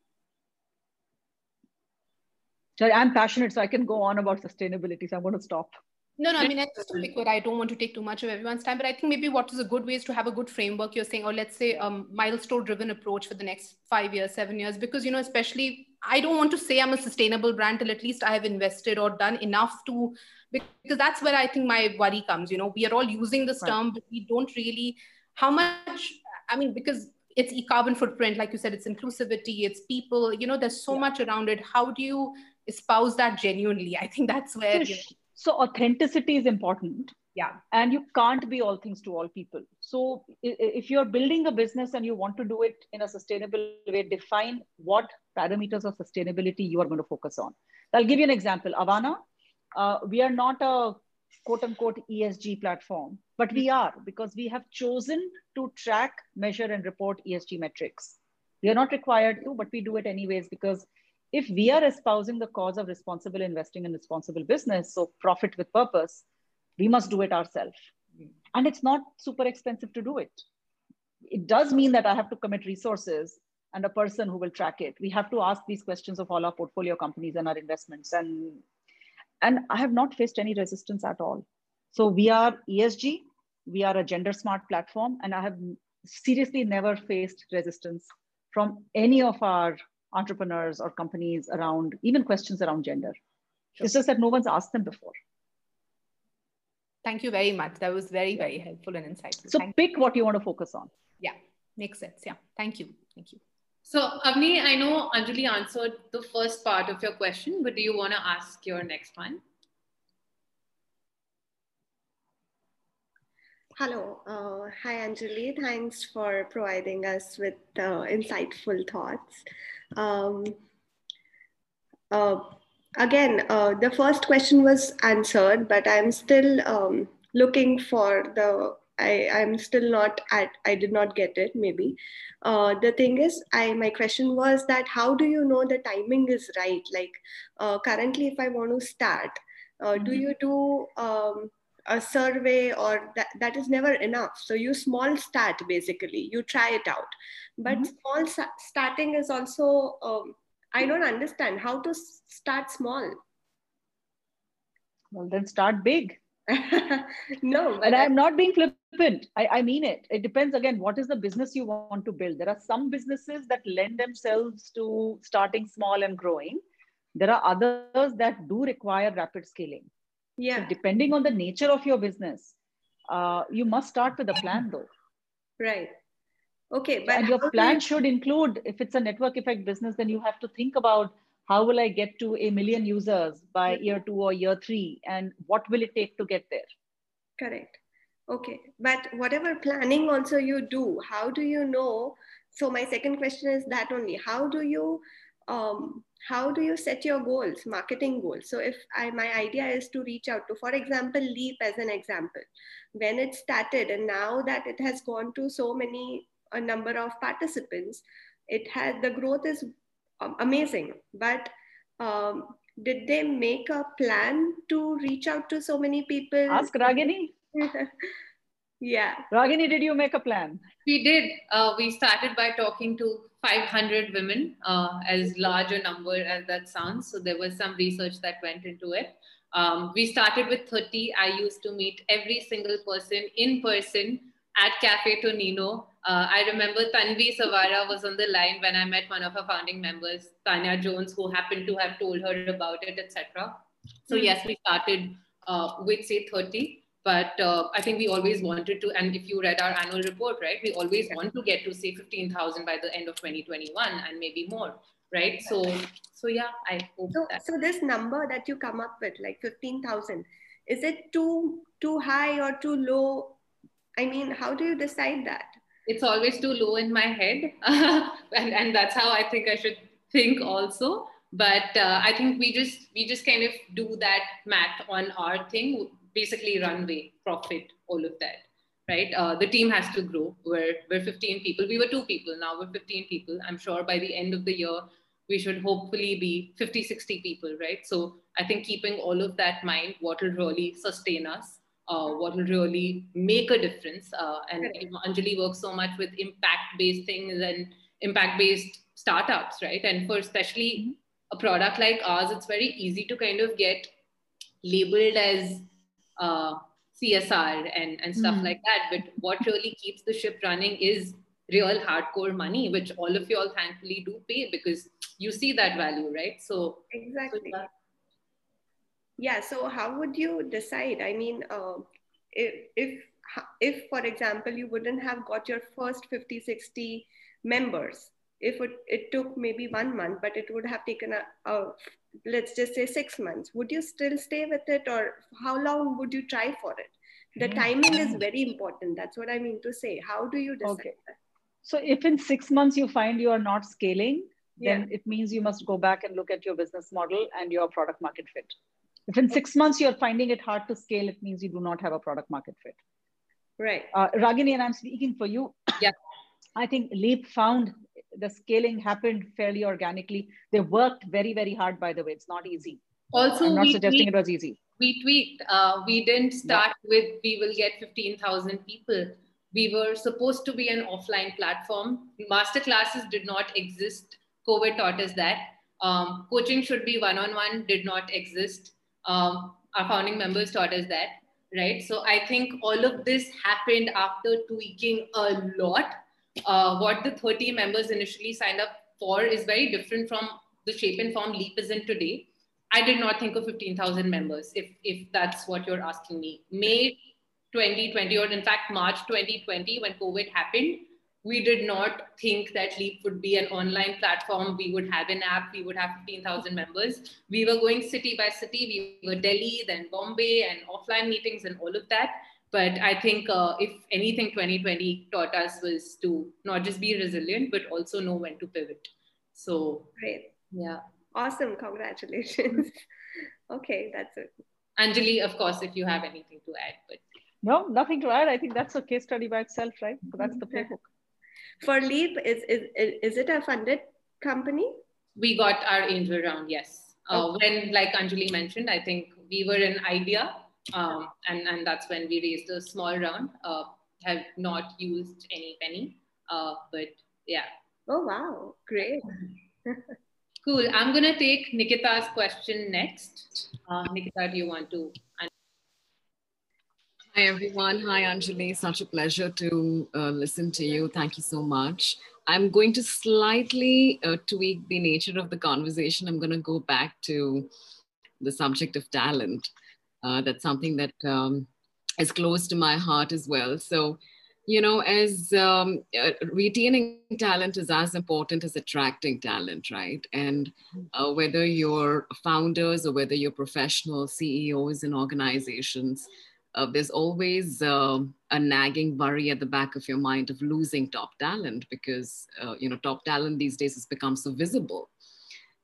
So I'm passionate, so I can go on about sustainability. So I'm going to stop. No, no, I mean, I just to pick I don't want to take too much of everyone's time, but I think maybe what is a good way is to have a good framework. You're saying, or let's say, um, milestone driven approach for the next five years, seven years, because, you know, especially I don't want to say I'm a sustainable brand till at least I have invested or done enough to, because that's where I think my worry comes. You know, we are all using this right. term, but we don't really, how much, I mean, because it's e-carbon footprint, like you said, it's inclusivity, it's people, you know, there's so yeah. much around it. How do you espouse that genuinely? I think that's where, you know, so authenticity is important. Yeah. And you can't be all things to all people. So if you're building a business and you want to do it in a sustainable way define what parameters of sustainability you are going to focus on. I'll give you an example. Avaana uh, we are not a quote unquote esg platform but we are because we have chosen to track measure and report esg metrics. We are not required to but we do it anyways because if we are espousing the cause of responsible investing and responsible business, so profit with purpose, we must do it ourselves. Hmm. And it's not super expensive to do it. It does mean that I have to commit resources and a person who will track it. We have to ask these questions of all our portfolio companies and our investments. And, and I have not faced any resistance at all. So we are ESG, we are a gender smart platform, and I have seriously never faced resistance from any of our entrepreneurs or companies around even questions around gender. Sure. It's just that no one's asked them before. Thank you very much. That was very, very helpful and insightful. So Thank pick you. what you want to focus on. Yeah, makes sense. Yeah. Thank you. Thank you. So Avni, I know Anjali answered the first part of your question, but do you want to ask your next one? Hello. Uh, hi, Anjali. Thanks for providing us with uh, insightful thoughts. Um, uh, again, uh, the first question was answered, but I'm still um, looking for the. I, I'm still not at. I did not get it. Maybe uh, the thing is, I my question was that how do you know the timing is right? Like uh, currently, if I want to start, uh, mm-hmm. do you do um, a survey or that, that is never enough. So you small start basically you try it out. But mm-hmm. small starting is also um, i don't understand how to start small. Well then start big. No and i'm not being flippant. I, I mean it. It depends again what is the business you want to build? There are some businesses that lend themselves to starting small and growing. There are others that do require rapid scaling yeah. so depending on the nature of your business uh, you must start with a plan though. Right. Okay but and your plan should include if it's a network effect business then you have to think about how will i get to a million users by year two or year three and what will it take to get there? Correct. Okay but whatever planning also you do how do you know? So my second question is that only how do you um, how do you set your goals marketing goals? So if I, my idea is to reach out to for example leap as an example. When it started and now that it has gone to so many a number of participants it had the growth is amazing. But um, did they make a plan to reach out to so many people? Ask ragini. Yeah. Ragini did you make a plan? We did. Uh, we started by talking to 500 women, uh, as large a number as that sounds. So there was some research that went into it. Um, we started with 30. I used to meet every single person in person at Cafe Tonino. Uh, I remember Tanvi Savara was on the line when I met one of her founding members, Tanya Jones, who happened to have told her about it, etc. So mm-hmm. yes, we started uh, with say 30 but uh, I think we always wanted to, and if you read our annual report, right, we always want to get to say 15,000 by the end of 2021 and maybe more, right? So, so yeah, I hope so, that. So this number that you come up with, like 15,000, is it too too high or too low? I mean, how do you decide that? It's always too low in my head, and and that's how I think I should think also. But uh, I think we just we just kind of do that math on our thing basically runway, profit, all of that, right? Uh, the team has to grow. We're, we're 15 people. We were two people. Now we're 15 people. I'm sure by the end of the year, we should hopefully be 50, 60 people, right? So I think keeping all of that mind, what will really sustain us, uh, what will really make a difference. Uh, and you know, Anjali works so much with impact-based things and impact-based startups, right? And for especially a product like ours, it's very easy to kind of get labeled as uh, CSR and, and stuff mm. like that. But what really keeps the ship running is real hardcore money, which all of you all thankfully do pay because you see that value, right? So exactly. So yeah. So how would you decide? I mean, uh, if, if if for example you wouldn't have got your first 50 60 members if it, it took maybe one month but it would have taken a, a, let's just say six months would you still stay with it or how long would you try for it the mm. timing is very important that's what i mean to say how do you decide okay. that? so if in six months you find you are not scaling then yeah. it means you must go back and look at your business model and your product market fit if in six months you're finding it hard to scale it means you do not have a product market fit Right. Uh, Ragini, and I'm speaking for you. Yeah. I think Leap found the scaling happened fairly organically. They worked very, very hard, by the way. It's not easy. Also, I'm not suggesting tweaked, it was easy. We tweaked. Uh, we didn't start yeah. with we will get 15,000 people. We were supposed to be an offline platform. Master classes did not exist. COVID taught us that. Um, coaching should be one on one, did not exist. Um, our founding members taught us that right? So I think all of this happened after tweaking a lot. Uh, what the 30 members initially signed up for is very different from the shape and form Leap is in today. I did not think of 15,000 members, if, if that's what you're asking me. May 2020, or in fact, March 2020, when COVID happened, we did not think that Leap would be an online platform. We would have an app. We would have 15,000 members. We were going city by city. We were Delhi, then Bombay, and offline meetings and all of that. But I think uh, if anything, 2020 taught us was to not just be resilient, but also know when to pivot. So, great. Yeah. Awesome. Congratulations. okay, that's it. Anjali, of course, if you have anything to add, but no, nothing to add. I think that's a case study by itself, right? So that's the playbook. For Leap, is, is, is it a funded company? We got our angel round, yes. Uh, when, like Anjali mentioned, I think we were an idea, um, and, and that's when we raised a small round. Uh, have not used any penny, uh, but yeah. Oh, wow. Great. cool. I'm going to take Nikita's question next. Uh, Nikita, do you want to Hi, everyone. Hi, Anjali. Such a pleasure to uh, listen to you. Thank you so much. I'm going to slightly uh, tweak the nature of the conversation. I'm going to go back to the subject of talent. Uh, that's something that um, is close to my heart as well. So, you know, as um, uh, retaining talent is as important as attracting talent, right? And uh, whether you're founders or whether you're professional CEOs in organizations, uh, there's always uh, a nagging worry at the back of your mind of losing top talent because uh, you know top talent these days has become so visible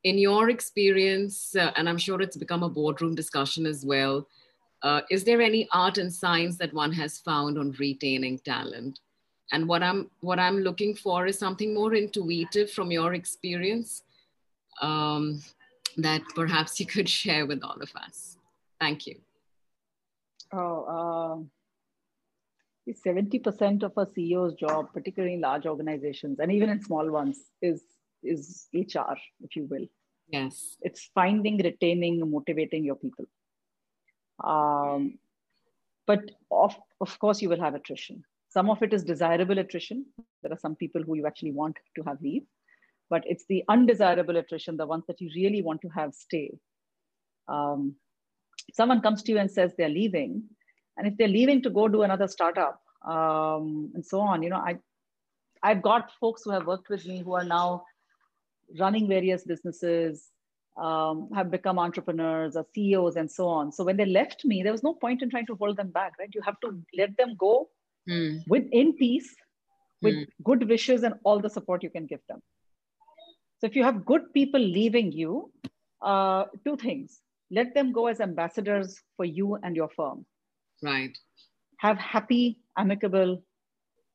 in your experience uh, and i'm sure it's become a boardroom discussion as well uh, is there any art and science that one has found on retaining talent? And what i'm what i'm looking for is something more intuitive from your experience um, that perhaps you could share with all of us. Thank you. Oh, uh, 70% of a CEO's job, particularly in large organizations and even in small ones, is is HR, if you will. Yes. It's finding, retaining, motivating your people. Um, but of, of course, you will have attrition. Some of it is desirable attrition. There are some people who you actually want to have leave, but it's the undesirable attrition, the ones that you really want to have stay. Um, someone comes to you and says they're leaving, and if they're leaving to go do another startup um, and so on, you know, I, I've got folks who have worked with me who are now running various businesses, um, have become entrepreneurs or CEOs and so on. So when they left me, there was no point in trying to hold them back, right? You have to let them go mm. with in peace, with mm. good wishes and all the support you can give them. So if you have good people leaving you, uh, two things let them go as ambassadors for you and your firm. Right. Have happy, amicable,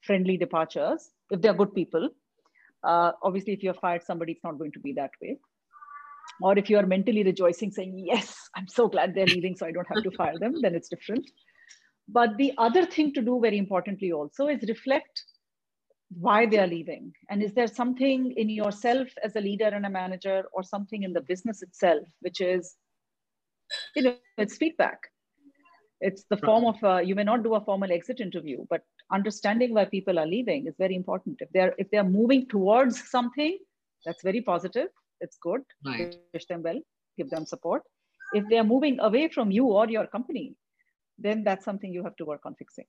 friendly departures if they're good people. Uh, obviously, if you're fired somebody, it's not going to be that way. Or if you are mentally rejoicing, saying, Yes, I'm so glad they're leaving, so I don't have to fire them, then it's different. But the other thing to do, very importantly, also is reflect why they are leaving. And is there something in yourself as a leader and a manager, or something in the business itself, which is you know it's feedback it's the form of uh, you may not do a formal exit interview but understanding why people are leaving is very important. If they're if they're moving towards something that's very positive. It's good. Right. wish them well. Give them support. If they're moving away from you or your company then that's something you have to work on fixing.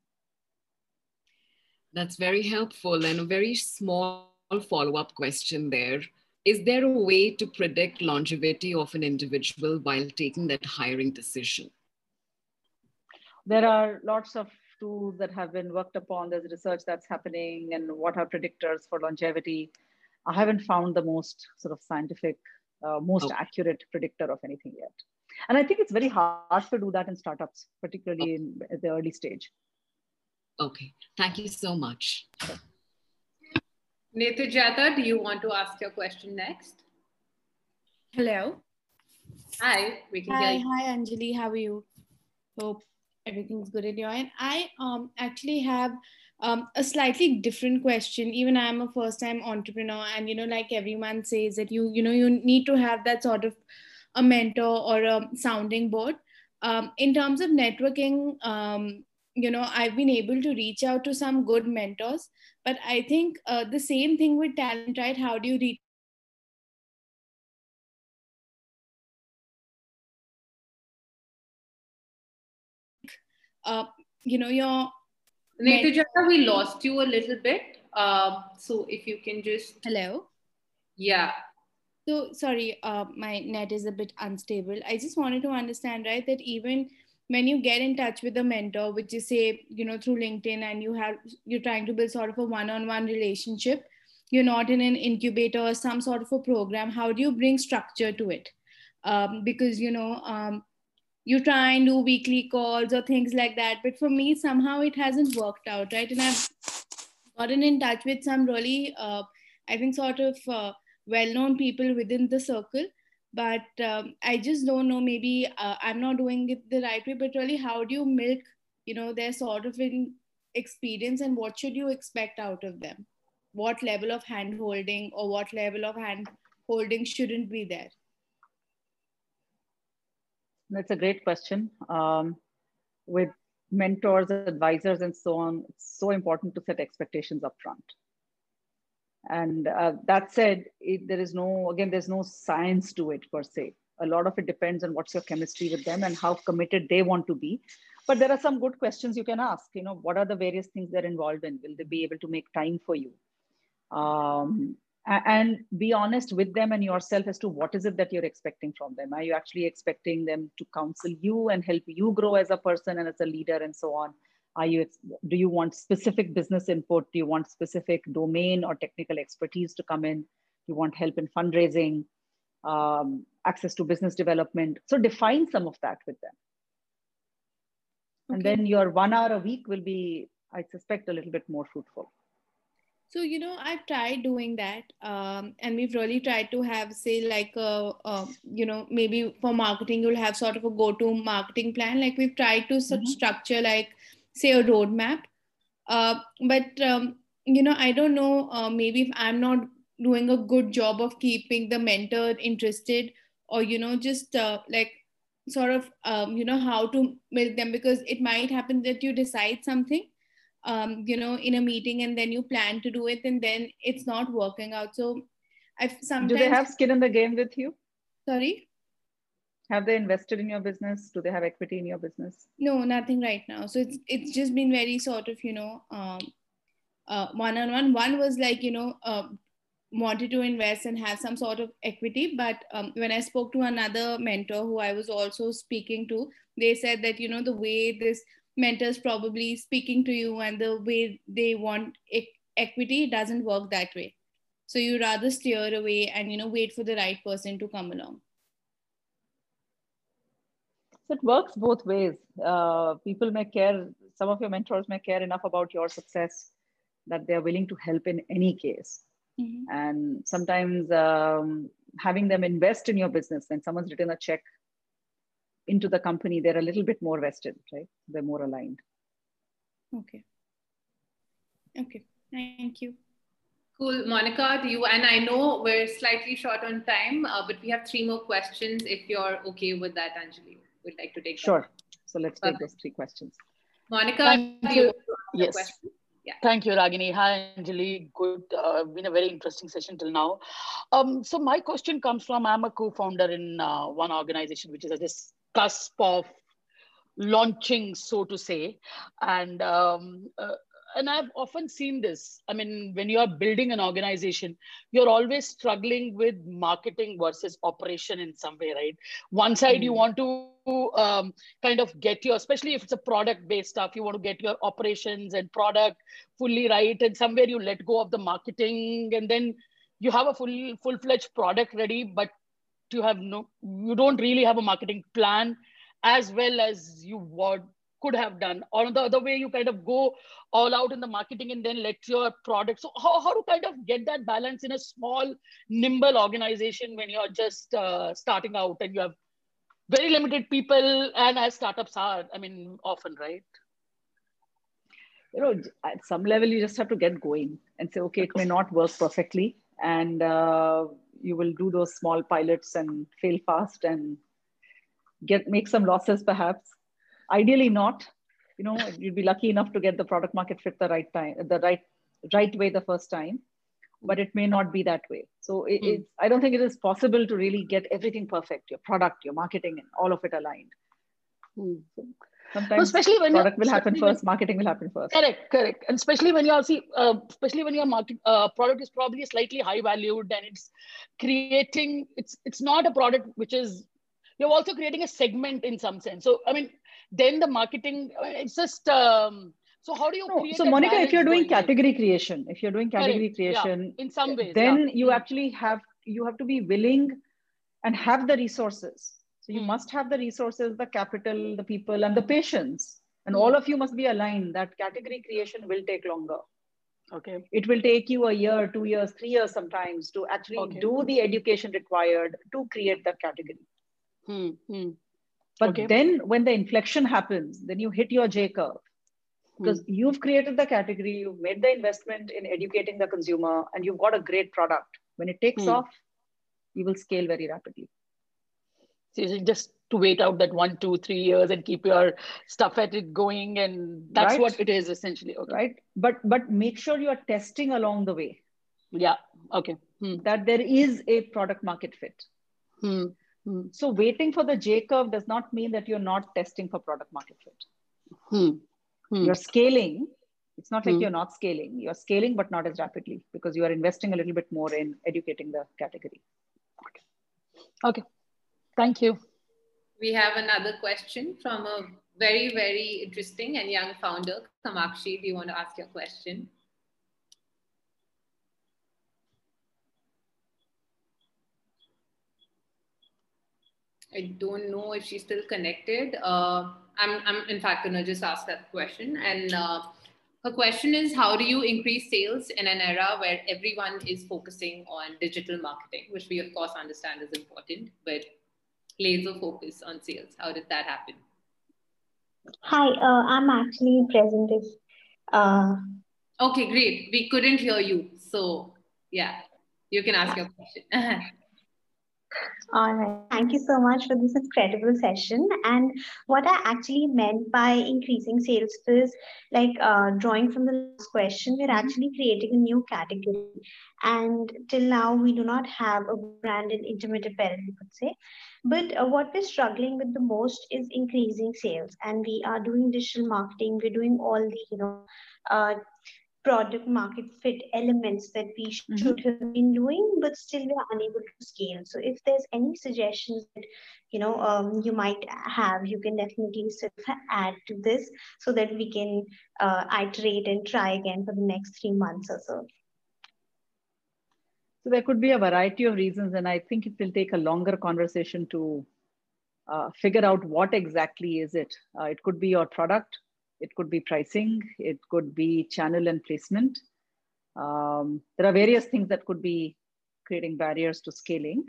That's very helpful and a very small follow-up question there. Is there a way to predict longevity of an individual while taking that hiring decision? There are lots of tools that have been worked upon. There's research that's happening and what are predictors for longevity. I haven't found the most sort of scientific, uh, most okay. accurate predictor of anything yet. And I think it's very hard to do that in startups, particularly in the early stage. Okay, thank you so much. Sure. Jata, do you want to ask your question next? Hello. Hi, we can hi, Hi, Anjali. How are you? Hope everything's good at your end. I um, actually have um, a slightly different question. Even I'm a first time entrepreneur, and you know, like everyone says that you you know you need to have that sort of a mentor or a sounding board. Um, in terms of networking, um, you know, I've been able to reach out to some good mentors, but I think uh, the same thing with talent, right? How do you reach uh, you know, your. Netajata, we lost you a little bit. Uh, so if you can just. Hello. Yeah. So sorry, uh, my net is a bit unstable. I just wanted to understand, right, that even when you get in touch with a mentor, which is say, you know, through LinkedIn, and you have you're trying to build sort of a one-on-one relationship, you're not in an incubator or some sort of a program. How do you bring structure to it? Um, because you know, um, you try and do weekly calls or things like that. But for me, somehow it hasn't worked out, right? And I've gotten in touch with some really, uh, I think, sort of uh, well known people within the circle. But um, I just don't know, maybe uh, I'm not doing it the right way, but really, how do you milk, you know, their sort of experience and what should you expect out of them? What level of hand holding or what level of hand holding shouldn't be there? That's a great question. Um, with mentors, advisors, and so on, it's so important to set expectations up front. And uh, that said, it, there is no, again, there's no science to it per se. A lot of it depends on what's your chemistry with them and how committed they want to be. But there are some good questions you can ask. You know, what are the various things they're involved in? Will they be able to make time for you? Um, and be honest with them and yourself as to what is it that you're expecting from them. Are you actually expecting them to counsel you and help you grow as a person and as a leader and so on? Are you do you want specific business input? Do you want specific domain or technical expertise to come in? You want help in fundraising um, access to business development? So define some of that with them. Okay. and then your one hour a week will be i suspect a little bit more fruitful so, you know, I've tried doing that. Um, and we've really tried to have, say, like, a, a, you know, maybe for marketing, you'll have sort of a go to marketing plan. Like, we've tried to mm-hmm. structure, like, say, a roadmap. Uh, but, um, you know, I don't know, uh, maybe if I'm not doing a good job of keeping the mentor interested or, you know, just uh, like, sort of um, you know how to milk them because it might happen that you decide something um, you know, in a meeting and then you plan to do it and then it's not working out. So I've sometimes. Do they have skin in the game with you? Sorry? Have they invested in your business? Do they have equity in your business? No, nothing right now. So it's it's just been very sort of, you know, um, uh, one-on-one. One was like, you know, uh, wanted to invest and have some sort of equity. But um, when I spoke to another mentor who I was also speaking to, they said that, you know, the way this mentors probably speaking to you and the way they want e- equity doesn't work that way. So you rather steer away and you know wait for the right person to come along. So it works both ways. Uh, people may care some of your mentors may care enough about your success that they're willing to help in any case. Mm-hmm. and sometimes um, having them invest in your business when someone's written a check into the company, they're a little bit more vested, right? They're more aligned. Okay. Okay. Thank you. Cool. Monica, do you, and I know we're slightly short on time, uh, but we have three more questions if you're okay with that, Anjali. We'd like to take Sure. That. So let's take those three questions. Monica, Thank you. Yes. Question? Yeah. Thank you, Ragini. Hi, Anjali. Good. Uh, been a very interesting session till now. Um, so my question comes from I'm a co-founder in uh, one organization which is at this cusp of launching, so to say, and um, uh, and I've often seen this. I mean, when you are building an organization, you're always struggling with marketing versus operation in some way, right? One side, mm. you hmm. want to um, kind of get your, especially if it's a product based stuff, you want to get your operations and product fully right. And somewhere you let go of the marketing and then you have a full full fledged product ready, but you have no, you don't really have a marketing plan as well as you would could have done. Or the other way you kind of go all out in the marketing and then let your product. So how, how to kind of get that balance in a small nimble organization when you're just uh, starting out and you have very limited people and as startups are i mean often right? You know at some level you just have to get going and say okay it may not work perfectly. And uh, you will do those small pilots and fail fast and get make some losses perhaps ideally not you know you'd be lucky enough to get the product market fit the right time the right right way the first time but it may not be that way so it, mm. it's i don't think it is possible to really get everything perfect your product your marketing and all of it aligned mm. So sometimes especially when product will happen first marketing will happen first correct correct and especially when you're see uh, especially when your market uh, product is probably slightly high valued and it's creating it's it's not a product which is you're also creating a segment in some sense so i mean then the marketing it's just um, so how do you no, so monica if you're doing category in? creation if you're doing category Correct. creation yeah. in some ways then yeah. you actually have you have to be willing and have the resources so you mm. must have the resources the capital the people and the patience and mm. all of you must be aligned that category creation will take longer okay it will take you a year two years three years sometimes to actually okay. do the education required to create that category hmm. Hmm. But okay. then when the inflection happens, then you hit your J curve because hmm. you've created the category, you've made the investment in educating the consumer, and you've got a great product. When it takes hmm. off, you will scale very rapidly. So just to wait out that one, two, three years and keep your stuff at it going, and that's right. what it is essentially. Okay. Right, but but make sure you are testing along the way. Yeah. Okay. Hmm. That there is a product market fit. Hmm. Hmm. So waiting for the J curve does not mean that you're not testing for product market fit. Hmm. Hmm. You're scaling. It's not like hmm. you're not scaling. You're scaling, but not as rapidly because you are investing a little bit more in educating the category. Okay. Okay. Thank you. We have another question from a very, very interesting and young founder. Kamakshi, do you want to ask your question? I don't know if she's still connected. Uh, I'm, I'm in fact to just ask that question. And uh, her question is How do you increase sales in an era where everyone is focusing on digital marketing, which we, of course, understand is important, but laser focus on sales? How did that happen? Hi, uh, I'm actually present. If, uh... Okay, great. We couldn't hear you. So, yeah, you can ask your question. All right. Thank you so much for this incredible session. And what I actually meant by increasing sales is like uh, drawing from the last question, we're mm-hmm. actually creating a new category. And till now, we do not have a brand in intimate apparel, you could say. But uh, what we're struggling with the most is increasing sales. And we are doing digital marketing, we're doing all the, you know, uh, product market fit elements that we mm-hmm. should have been doing, but still we are unable to scale. So if there's any suggestions that you know um, you might have, you can definitely sort of add to this so that we can uh, iterate and try again for the next three months or so. So there could be a variety of reasons, and I think it will take a longer conversation to uh, figure out what exactly is it. Uh, it could be your product, it could be pricing, it could be channel and placement. Um, there are various things that could be creating barriers to scaling.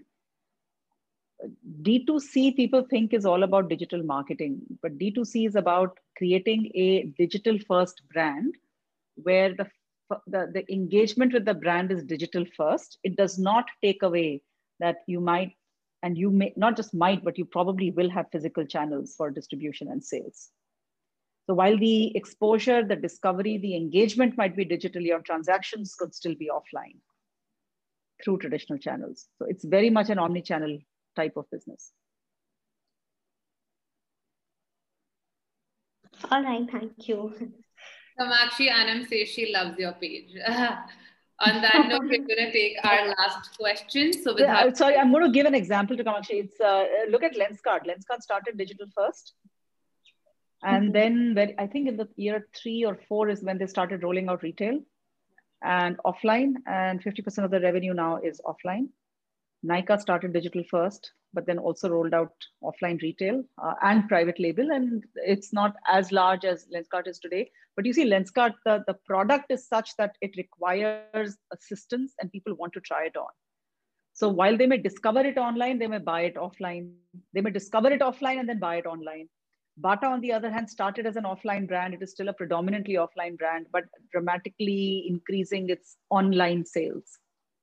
D2C people think is all about digital marketing, but D2C is about creating a digital first brand where the, the, the engagement with the brand is digital first. It does not take away that you might and you may not just might, but you probably will have physical channels for distribution and sales. So while the exposure, the discovery, the engagement might be digitally or transactions could still be offline through traditional channels. So it's very much an omni-channel type of business. All right, thank you. Kamakshi Anam says she loves your page. On that note, we're going to take our last question. So, with yeah, sorry, I'm going to give an example to Kamakshi. It's uh, look at Lenskart. Lenskart started digital first, and mm-hmm. then when, I think in the year three or four is when they started rolling out retail and offline, and 50% of the revenue now is offline. Nykaa started digital first, but then also rolled out offline retail uh, and private label. And it's not as large as Lenskart is today. But you see, Lenskart, the, the product is such that it requires assistance and people want to try it on. So while they may discover it online, they may buy it offline. They may discover it offline and then buy it online. Bata, on the other hand, started as an offline brand. It is still a predominantly offline brand, but dramatically increasing its online sales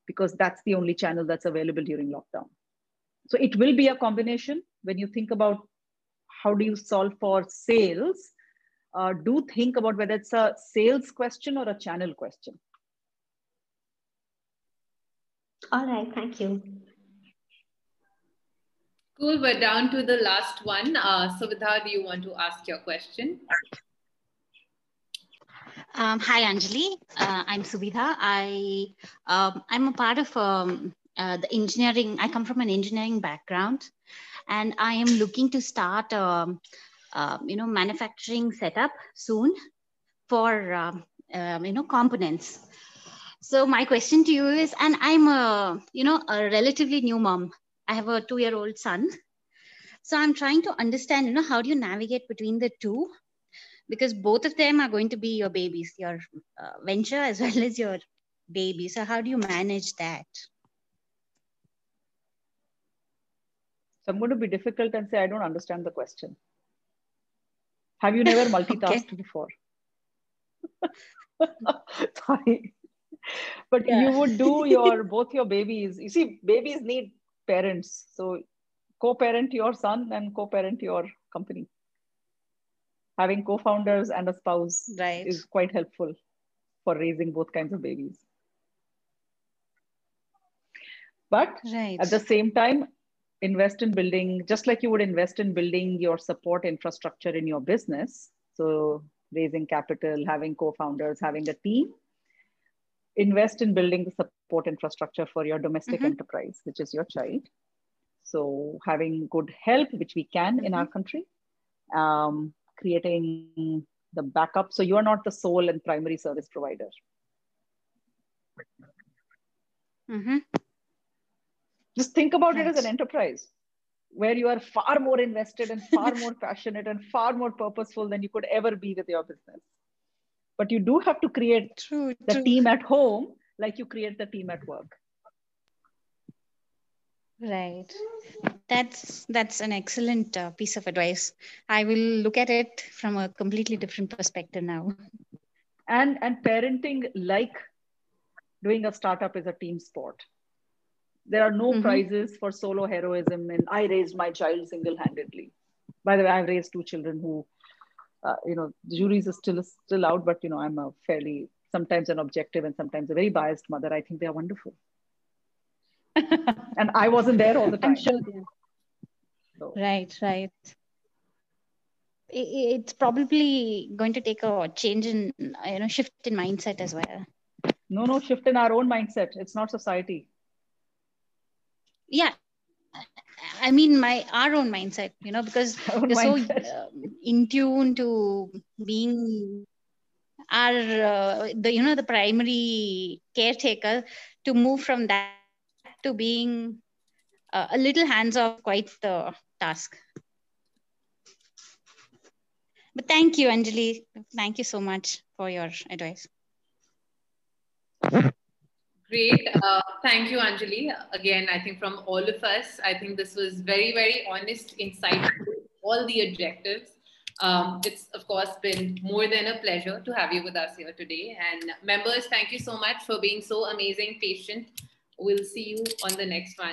because that's the only channel that's available during lockdown. So it will be a combination when you think about how do you solve for sales. Uh, do think about whether it's a sales question or a channel question. All right, thank you. Cool, we're down to the last one. Uh, Suvidha, do you want to ask your question? Um, hi, Anjali. Uh, I'm Suvidha. I, um, I'm a part of um, uh, the engineering. I come from an engineering background, and I am looking to start, uh, you know, manufacturing setup soon for, um, you know, components. So my question to you is, and I'm a, you know, a relatively new mom. I have a two-year-old son. So I'm trying to understand, you know, how do you navigate between the two? because both of them are going to be your babies, your uh, venture as well as your baby. So how do you manage that? So I'm going to be difficult and say I don't understand the question. Have you never multitasked okay. before? Sorry. But yeah. you would do your both your babies. You see, babies need parents. So co-parent your son and co-parent your company having co-founders and a spouse right. is quite helpful for raising both kinds of babies. But right. at the same time, invest in building, just like you would invest in building your support infrastructure in your business. So raising capital, having co-founders, having a team, invest in building the support infrastructure for your domestic mm-hmm. enterprise, which is your child. So having good help, which we can mm-hmm. in our country, um, creating the backup. So you are not the sole and primary service provider. Mm-hmm. Just think about it as an enterprise where you are far more invested and far more passionate and far more purposeful than you could ever be with your business. But you do have to create true, the true. team at home like you create the team at work. Right. That's that's an excellent uh, piece of advice. I will look at it from a completely different perspective now. And and parenting like doing a startup is a team sport. There are no mm-hmm. prizes for solo heroism and I raised my child single-handedly. By the way, I've raised two children who uh, you know, the juries are still still out, but you know, I'm a fairly sometimes an objective and sometimes a very biased mother. I think they are wonderful and I wasn't there all the time. I'm sure. So. Right, right. It's probably going to take a change in, you know, shift in mindset as well. No, no, shift in our own mindset. It's not society. Yeah, I mean, my our own mindset, you know, because we're so uh, in tune to being our uh, the you know the primary caretaker to move from that to being uh, a little hands off quite the task. But thank you, Anjali. Thank you so much for your advice. Great. Uh, thank you, Anjali. Again, I think from all of us, I think this was very, very honest, insightful, all the objectives. Um, it's, of course, been more than a pleasure to have you with us here today. And members, thank you so much for being so amazing, patient, We'll see you on the next one.